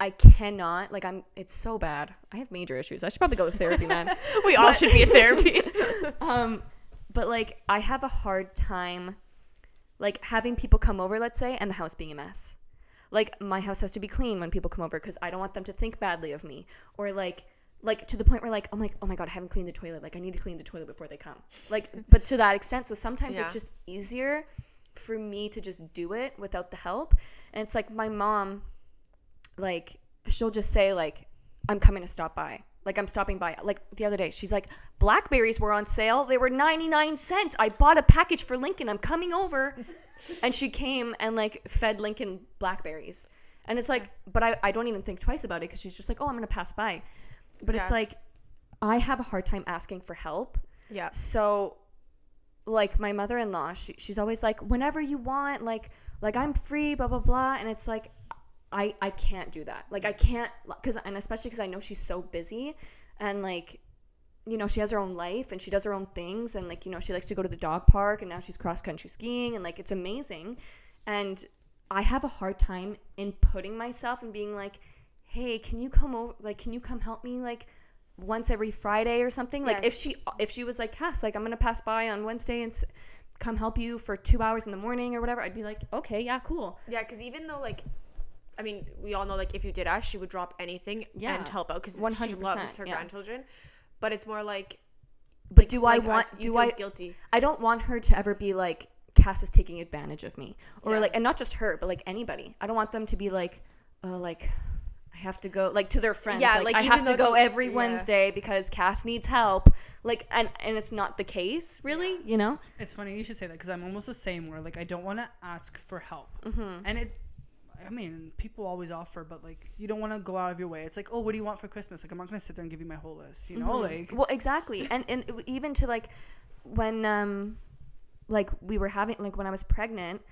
I cannot like I'm. It's so bad. I have major issues. I should probably go to therapy, man. we all should be in therapy um, but like I have a hard time, like having people come over, let's say, and the house being a mess. Like my house has to be clean when people come over because I don't want them to think badly of me, or like like to the point where like I'm like oh my god I haven't cleaned the toilet like I need to clean the toilet before they come like but to that extent so sometimes Yeah. it's just easier for me to just do it without the help and it's like my mom like she'll just say like I'm coming to stop by. Like I'm stopping by. Like the other day, she's like, "Blackberries were on sale. They were 99 cents. I bought a package for Lincoln. I'm coming over." and she came and like fed Lincoln blackberries. And it's like, but I, I don't even think twice about it because she's just like, "Oh, I'm going to pass by." But it's like I have a hard time asking for help. yeah So, like my mother-in-law, she, she's always like, whenever you want, like, like I'm free, blah blah blah, and it's like, I I can't do that. Like I can't, cause and especially because I know she's so busy, and like, you know, she has her own life and she does her own things, and like you know, she likes to go to the dog park, and now she's cross country skiing, and like it's amazing, and I have a hard time in putting myself and being like, hey, can you come over? Like, can you come help me? Like once every Friday or something. Like Yeah. if she if she was like, Cass, like I'm gonna pass by on Wednesday and s- come help you for two hours in the morning or whatever, I'd be like, okay, yeah, cool. yeah because even though like I mean, we all know like if you did ask, she would drop anything Yeah. and help out because she 100%, loves her yeah. grandchildren. But it's more like, But do I want? us, you do feel I? guilty? I don't want her to ever be like Cass is taking advantage of me, or Yeah. like, and not just her, but like anybody. I don't want them to be like, oh, like. I have to go like to their friends. Yeah, like, like, I even have to go it's every yeah. Wednesday because Cass needs help. Like, and and it's not the case, really. You know? It's funny you should say that because I'm almost the same. Where like I don't want to ask for help, Mm-hmm. and it. I mean, people always offer, but like you don't want to go out of your way. It's like, oh, what do you want for Christmas? Like I'm not gonna sit there and give you my whole list, you know? Like well exactly and and even to like when um like we were having like when i was pregnant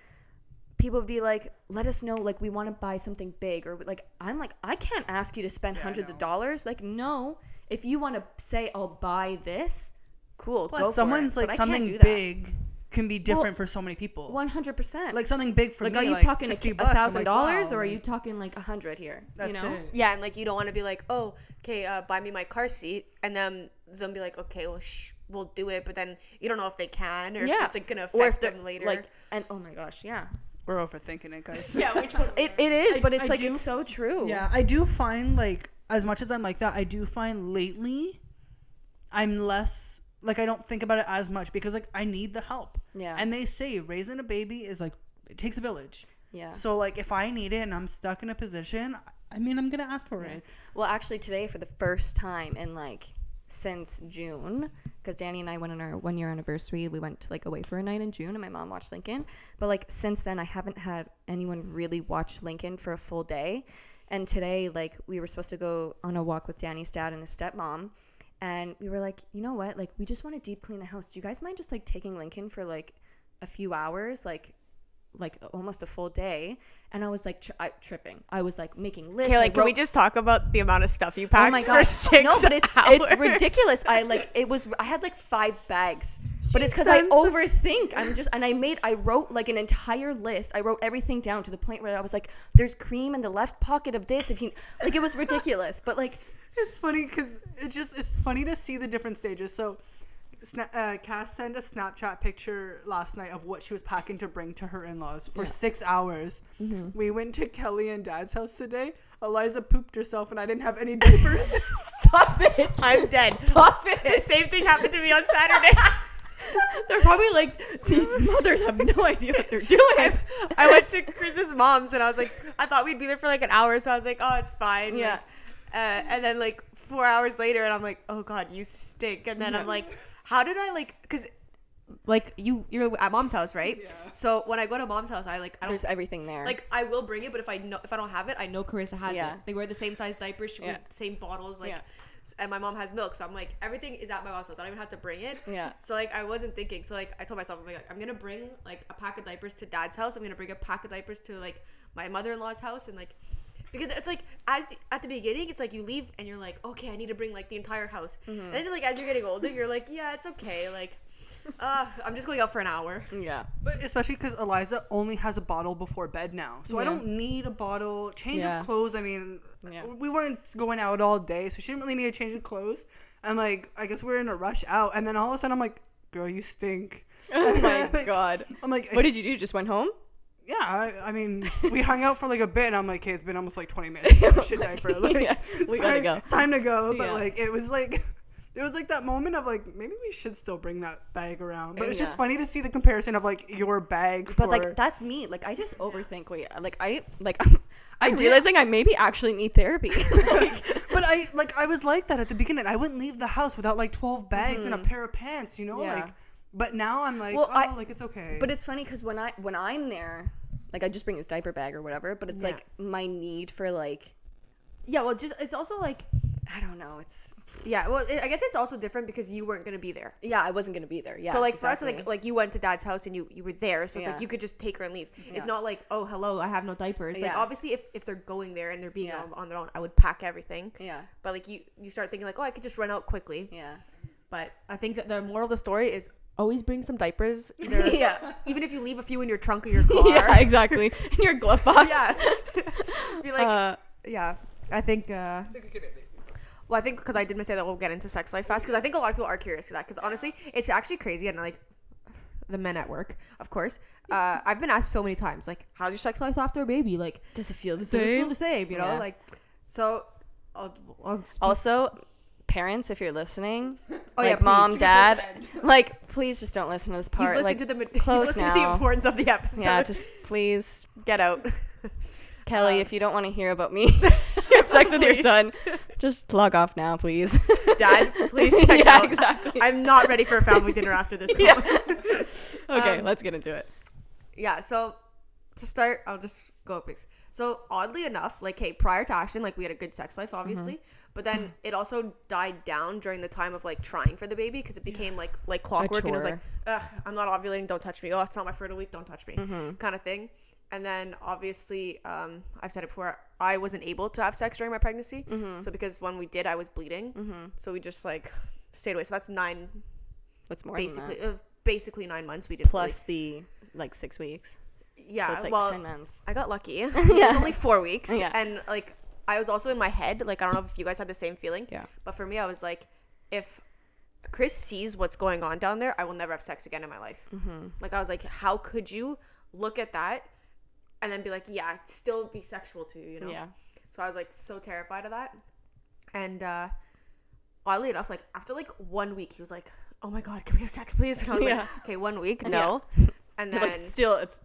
people would be like let us know like we want to buy something big or like i'm like i can't ask you to spend Yeah, hundreds of dollars like no if you want to say i'll buy this cool plus go for someone's like But I can't something big can be different for so many people. 100% like something big for like me. are you like talking a 50 a bucks, I'm thousand dollars or are you talking like a hundred here That's you know it. Yeah, and like you don't want to be like, oh, okay, uh, buy me my car seat, and then them be like, okay, well, sh- we'll do it, but then you don't know if they can or if it's like gonna or if affect them later. like and oh my gosh yeah We're overthinking it, guys. yeah, we totally. it, it is I- but it's I like do- it's so true Yeah, I do find like as much as I'm like that, I do find lately I'm less like I don't think about it as much because like I need the help. Yeah. And they say raising a baby is like it takes a village. yeah So like if I need it and I'm stuck in a position, I mean, I'm gonna ask for it. Well, actually, today for the first time in like since June, because Danny and I went on our one year anniversary. We went like away for a night in June, and my mom watched Lincoln. But like since then, I haven't had anyone really watch Lincoln for a full day. And today, like we were supposed to go on a walk with Danny's dad and his stepmom, and we were like, you know what? Like we just want to deep clean the house. Do you guys mind just like taking Lincoln for like a few hours, like? Like almost a full day, and I was like tri- I, tripping. I was like making lists. Okay, like, can we just talk about the amount of stuff you packed Oh my for god! six no, but it's it's ridiculous. I like it was. I had like five bags, but it's because I overthink. I'm just and I made. I wrote like an entire list. I wrote everything down to the point where I was like, "There's cream in the left pocket of this." If you like, it was ridiculous. But like, It's funny because it just it's funny to see the different stages. So, Sna- uh, Cass sent a Snapchat picture last night of what she was packing to bring to her in-laws for six hours. Mm-hmm. We went to Kelly and Dad's house today. Eliza pooped herself, and I didn't have any diapers. stop it! I'm dead. Stop it! The same thing happened to me on Saturday. They're probably like these mothers have no idea what they're doing. I went to Chris's mom's and I was like, I thought we'd be there for like an hour, so I was like, oh, it's fine. Yeah. Like, uh, and then like four hours later, and I'm like, oh god, you stink. And then I'm like, how did I like? Because like you, you're at mom's house, right? Yeah. So when I go to mom's house, I like, I don't There's everything there. like I will bring it, but if I know if I don't have it, I know Carissa has Yeah. it. They wear the same size diapers, she Yeah. wear same bottles, like, Yeah. And my mom has milk, so I'm like everything is at my mom's house. I don't even have to bring it. Yeah. So like I wasn't thinking. So like I told myself, I'm like I'm gonna bring like a pack of diapers to dad's house. I'm gonna bring a pack of diapers to like my mother-in-law's house, and like because it's like as at the beginning, it's like you leave and you're like, okay, I need to bring like the entire house. Mm-hmm. And then like as you're getting older, you're like, yeah, it's okay. Like, uh, I'm just going out for an hour. yeah. But especially because Eliza only has a bottle before bed now, so I Yeah. don't need a bottle. Change Yeah. of clothes. I mean, Yeah. we weren't going out all day, so she didn't really need a change of clothes. And like, I guess we are in a rush out, and then all of a sudden, I'm like, "Girl, you stink." Oh my Like, god. I'm like, What did you do? Just went home? yeah. I, I mean, we hung out for like a bit, and I'm like, "Okay, it's been almost like 20 minutes. Shit diaper. Like, Yeah, it's we gotta time, go. It's time to go." But Yeah. like, it was like. It was like that moment of like maybe we should still bring that bag around, but it's just funny to see the comparison of like your bag. For, But like that's me. Like I just overthink. Wait, like I like I'm rea- realizing I maybe actually need therapy. like, but I like I was like that at the beginning. I wouldn't leave the house without like twelve bags and a pair of pants, you know. Mm-hmm. Yeah. Like, but now I'm like, Well, oh, I- like it's okay. but it's funny because when I when I'm there, like I just bring his diaper bag or whatever. But it's Yeah. like my need for like Yeah, well, just it's also like I don't know. It's yeah. Well, it, I guess it's also different because you weren't gonna be there. yeah. I wasn't gonna be there. Yeah. so like for us, like like you went to dad's house and you you were there, so it's Yeah. like you could just take her and leave. Yeah. It's not like oh hello, I have no diapers. Like Yeah. obviously, if if they're going there and they're being Yeah. on, on their own, I would pack everything. yeah, But like you you start thinking like oh I could just run out quickly. yeah, But I think that the moral of the story is always bring some diapers. Yeah, Even if you leave a few in your trunk of your car. yeah. Exactly. In your glove box. Yeah. Be like Uh, yeah. I think. uh Well, I think because I did say that we'll get into sex life fast because I think a lot of people are curious to that because honestly, it's actually crazy and like the men at work, of course. Uh, I've been asked so many times like, "How's your sex life after a baby?" Like, does it feel the same? feel the same? You know, Yeah. like so. I'll, I'll Also, parents, if you're listening, Oh, yeah, like mom, dad, like please just don't listen to this you've part. listened Like, to the you've close listened to the importance of the episode. yeah, just please, get out. Kelly, Um, if you don't want to hear about me have sex with your son, just log off now, please. Dad, please check yeah, out. exactly. I'm not ready for a family dinner after this. Yeah. okay, Um, let's get into it. yeah so to start i'll just go up please so oddly enough like hey prior to ashton like we had a good sex life mm-hmm. obviously but then mm-hmm. it also died down during the time of like trying for the baby because it became like like clockwork and it was like. Ugh, i'm not ovulating don't touch me oh it's not my fertile week don't touch me mm-hmm. kind of thing and then obviously um, i've said it before i wasn't able to have sex during my pregnancy so because when we did i was bleeding so we just like stayed away so that's nine That's more basically than that. uh, basically nine months we did plus the like six weeks. yeah so it's like well ten months. I got lucky. It's only four weeks. Yeah. And like I was also in my head, like I don't know if you guys had the same feeling. Yeah. But for me I was like, if Chris sees what's going on down there, I will never have sex again in my life. Mm-hmm. Like I was like, how could you look at that and then be like, yeah, still be sexual to you, you know? Yeah. So I was like so terrified of that. And uh oddly enough, like after like one week, he was like, "Oh my god, can we have sex, please?" And I was Yeah. like, "Okay, one week, no." And then like still, it's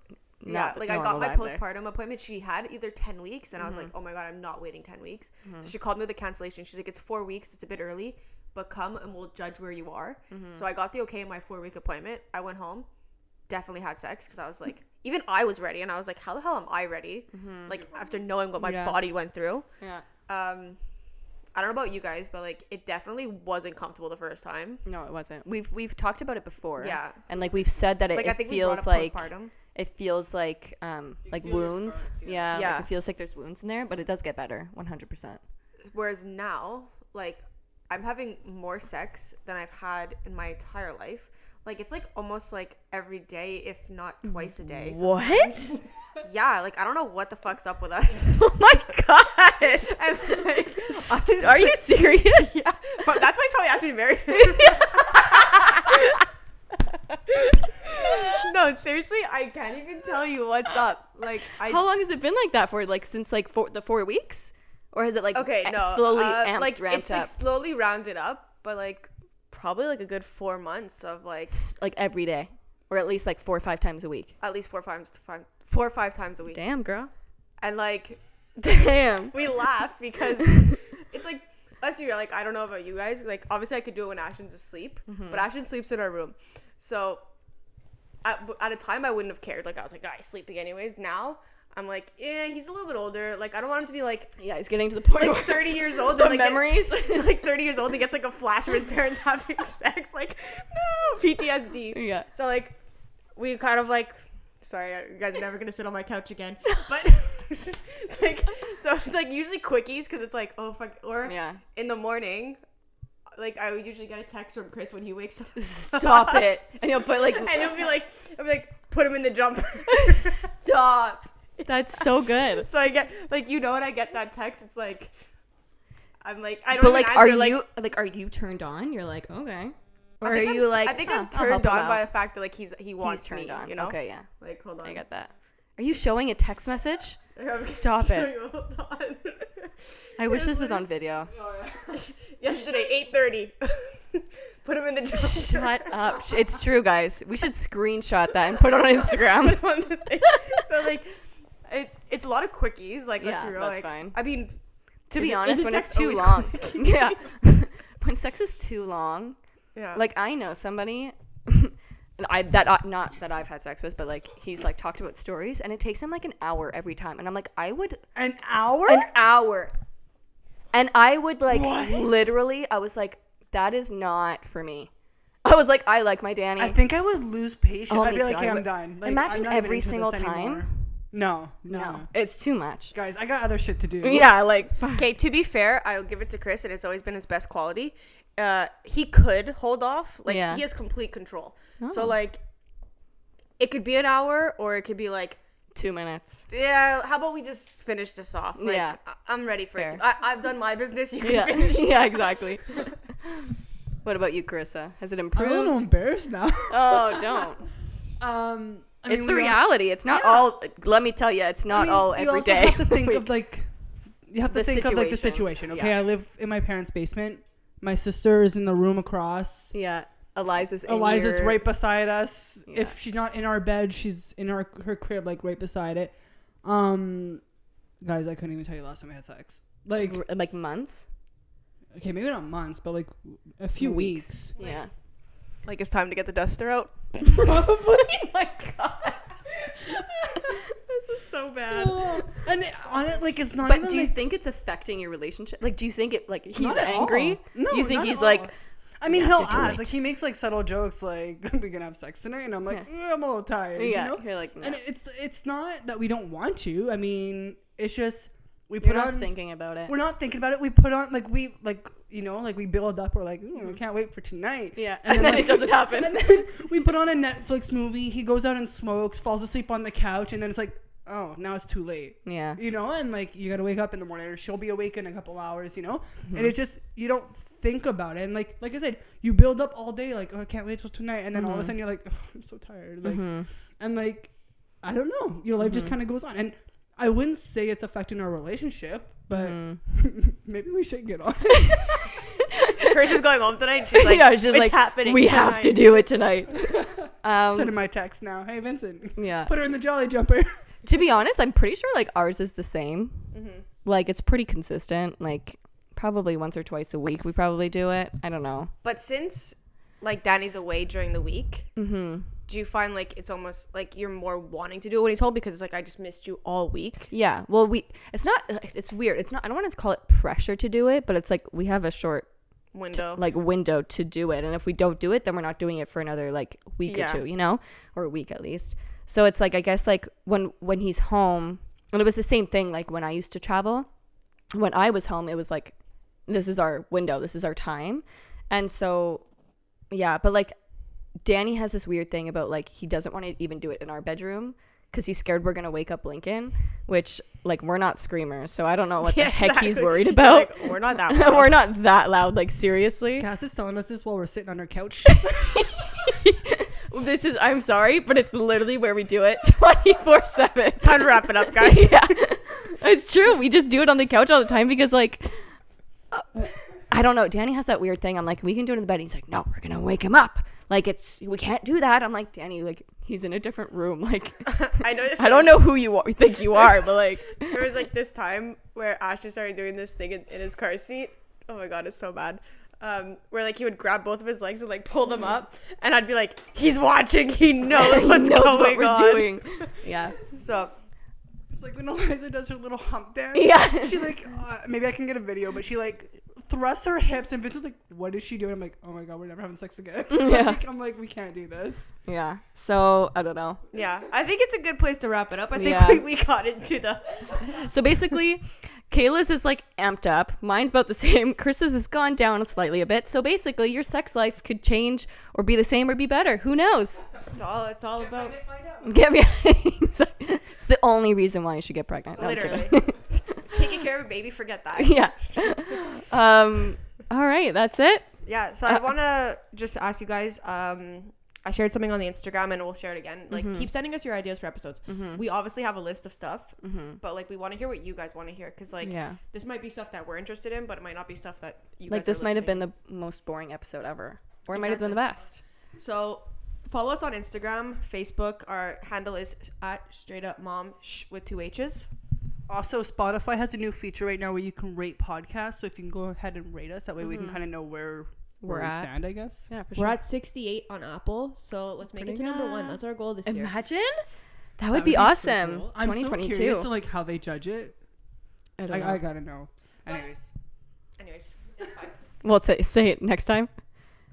Yeah, like I got my there. postpartum appointment. She had either 10 weeks, and I was like, mm-hmm. oh my God, I'm not waiting 10 weeks. So mm-hmm. she called me with a cancellation. She's like, it's four weeks, it's a bit early, but come and we'll judge where you are. Mm-hmm. So I got the okay in my four week appointment. I went home, definitely had sex because I was like, even I was ready, and I was like, how the hell am I ready? Like, after knowing what my Yeah. body went through. Yeah. Um, I don't know about you guys, but like, it definitely wasn't comfortable the first time. No, it wasn't. We've we've talked about it before. Yeah. And like we've said that it, Like, it I think feels like postpartum. it feels like um like feel wounds. scars, yeah. Yeah. Like it feels like there's wounds in there, but it does get better, one hundred percent. Whereas now, like, I'm having more sex than I've had in my entire life. Like, it's like almost like every day, if not twice a day. What? Yeah, like, I don't know what the fuck's up with us. oh my god. and, like, honestly- Are you serious? Yeah, but that's why you probably asked me to marry. no, seriously, I can't even tell you what's up. Like, I How long has it been like that for? Like since like four, the four weeks, or has it like okay, no, slowly uh, amped, like it's up, like slowly rounded up, but like probably like a good four months of like like every day, or at least like four or five times a week? at least four five five four or five times a week, Damn, girl. and like Damn. we laugh because it's like be real. Like I don't know about you guys. Like obviously I could do it when Ashton's asleep, Mm-hmm. but Ashton sleeps in our room. So at, at a time I wouldn't have cared. Like I was like, guys sleeping anyways. Now I'm like, yeah, he's a little bit older. Like I don't want him to be like Yeah, he's getting to the point like where 30 years old the and like get- memories. like 30 years old and gets like a flash of his parents having sex. Like no PTSD. Yeah. So like we kind of like sorry uh, you guys are never gonna sit on my couch again but it's like so it's like usually quickies because it's like oh fuck or yeah. in the morning like i would usually get a text from chris when he wakes up Stop it. And he'll put like and he'll be like i'll be like put him in the jumper stop. That's so good. so i get like you know when i get that text it's like i'm like i don't But even like, are like, you like, are you turned on? You're like, okay. Or are you I'm- like? I think "Huh, I'm turned on by the fact that like he's he wants He's turned me, on. you know. Okay, yeah, Like hold on. I get that. Are you showing a text message? Stop it. you, hold on. I wish this was on video. Yesterday, eight thirty. Put him in the jumper. Shut up. It's true, guys. We should screenshot that and put it on Instagram. on the thing. so like, it's it's a lot of quickies. Like let's Yeah, be real. that's like, fine. I mean, to be Isn't- honest, when it's too long, yeah, when sex is too long, yeah. like I know somebody. and I that I, not that I've had sex with, but like he's like talked about stories, and it takes him like an hour every time, and I'm like, I would An hour? an hour, and I would like What? literally, I was like, that is not for me. I was like, I like my Danny. I think I would lose patience. Oh, I'd be like, too. "Okay, I I'm done." Like, Imagine I'm every single time. anymore. No, no, no, it's too much. guys, I got other shit to do. Yeah, like Okay, to be fair, I'll give it to Chris, and it's always been his best quality. Uh, he could hold off, like Yeah. he has complete control. Oh. So like, it could be an hour, or it could be like, two minutes. yeah, how about we just finish this off? Like, Yeah. I- I'm ready for it. Fair. To, I- I've done my business. You can Yeah, finish. yeah, exactly. what about you, Carissa? Has it improved? I'm a little embarrassed now. Oh, don't. um, I it's mean, the we also- reality. It's not Yeah. all. Let me tell you, it's I not mean, all you also day. have to think of like you have to The think of like the situation. situation. Okay, Yeah. I live in my parents' basement. My sister is in the room across. yeah, Eliza's. In Eliza's your- right beside us. Yeah. If she's not in our bed, she's in our her crib, like right beside it. Um, guys, I couldn't even tell you last time I had sex. Like, r- like months. okay, maybe not months, but like a few weeks. Yeah. Like it's time to get the duster out. oh my god. this is so bad. and it- on it, like it's not But even do you like. think it's affecting your relationship? Like, do you think it like he's angry? all. No, you think he's like. I mean, he'll ask. Like he makes like subtle jokes, like "We gonna have sex tonight," and I'm like, Yeah. "Eh, "I'm a little tired." yeah, You know? you're like, no. And it's it's not that we don't want to. I mean, it's just we put not on. thinking about it. We're not thinking about it. We put on like we like you know like we build up. We're like, Ooh, I can't wait for tonight. Yeah, And and then, then it doesn't happen. And then we put on a Netflix movie. He goes out and smokes, falls asleep on the couch, and then it's like, oh, now it's too late. Yeah. You know, and like you gotta wake up in the morning, or she'll be awake in a couple hours. You know, Mm-hmm. and it's just you don't think about it. And like like I said, you build up all day, like oh, I can't wait till tonight, and then all of a Mm-hmm. sudden you're like, oh, I'm so tired. Like, and like I don't know, your life Mm-hmm. just kind of goes on, and I wouldn't say it's affecting our relationship, but Mm-hmm. maybe we should get on. Chris is going home tonight. She's like, yeah, it's it's like happening. we have to do it tonight. Um, Send him my text now. Hey, Vincent. yeah. Put her in the jolly jumper. to be honest, I'm pretty sure like ours is the same. Mm-hmm. Like it's pretty consistent. Like probably once or twice a week we probably do it. I don't know. But since like Danny's away during the week, Mm-hmm. Do you find like it's almost like you're more wanting to do it when he's home because it's like I just missed you all week? Yeah. Well, we it's not it's weird. It's not I don't want to call it pressure to do it, but it's like we have a short Window. like window to do it and if we don't do it then we're not doing it for another like week Yeah. or two you know or a week at least so it's like i guess like when when he's home and it was the same thing like when i used to travel when i was home it was like this is our window this is our time and so yeah but like danny has this weird thing about like he doesn't want to even do it in our bedroom because he's scared we're gonna wake up lincoln which like we're not screamers so i don't know what the Yeah, heck he's worried about like, we're not that. loud." we're not that loud like seriously Cass is telling us this while we're sitting on her couch. This is I'm sorry, but it's literally where we do it 24/7. Time to wrap it up, guys. yeah. It's true. We just do it on the couch all the time because like uh, I don't know, Danny has that weird thing. I'm like, we can do it in the bed. He's like, "No, we're going to wake him up." Like it's we can't do that. I'm like, "Danny, like he's in a different room." Like I know. I don't know who you are, think you are, but like There was like this time where Ashton started doing this thing in, in his car seat. Oh my god, it's so bad. Um, where like he would grab both of his legs and like pull them up, and I'd be like, "He's watching. He knows he what's knows going what we're on." doing. Yeah. So It's like when Eliza does her little hump dance. Yeah. She like uh, maybe I can get a video, but she like thrusts her hips and Vince is like, "What is she doing?" I'm like, "Oh my god, we're never having sex again." Yeah. like, I'm like, we can't do this. Yeah. So, I don't know. yeah, I think it's a good place to wrap it up. I think Yeah. we, we got into the So basically, Kayla's is like amped up. Mine's about the same. Chris's has gone down slightly a bit. So basically, your sex life could change or be the same or be better. Who knows? it's all it's all about Get me. it's the only reason why you should get pregnant. No, I'm literally kidding. Taking care of a baby. Forget that. yeah. Um. All right. That's it. Yeah, so I want to just ask you guys. Um, I shared something on the Instagram, and we'll share it again. Like, keep sending us your ideas for episodes. We obviously have a list of stuff, but like, we want to hear what you guys want to hear because like, Yeah. this might be stuff that we're interested in, but it might not be stuff that you Like this might have been the most boring episode ever, or it might have been the best. So, follow us on Instagram, Facebook. Our handle is at straight up mom sh with two H's. Also, Spotify has a new feature right now where you can rate podcasts. So if you can go ahead and rate us, that way we can mm-hmm. kind of know where where We're we at. stand. I guess. Yeah, for sure. We're at 68 on Apple, so let's make it Pretty to number one. good. That's our goal this year. Imagine. That would That be so awesome. cool. I'm so 2022. curious to like how they judge it. I don't I, know. I gotta know. Anyways, Anyways, it's fine. we'll say, say it next time.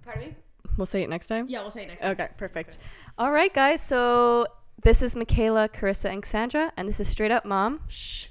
Pardon me. We'll say it next time. Yeah, we'll say it next time. Okay, perfect. All right, guys. So this is Michaela, Carissa, and Cassandra, and this is Straight Up Mom. shh.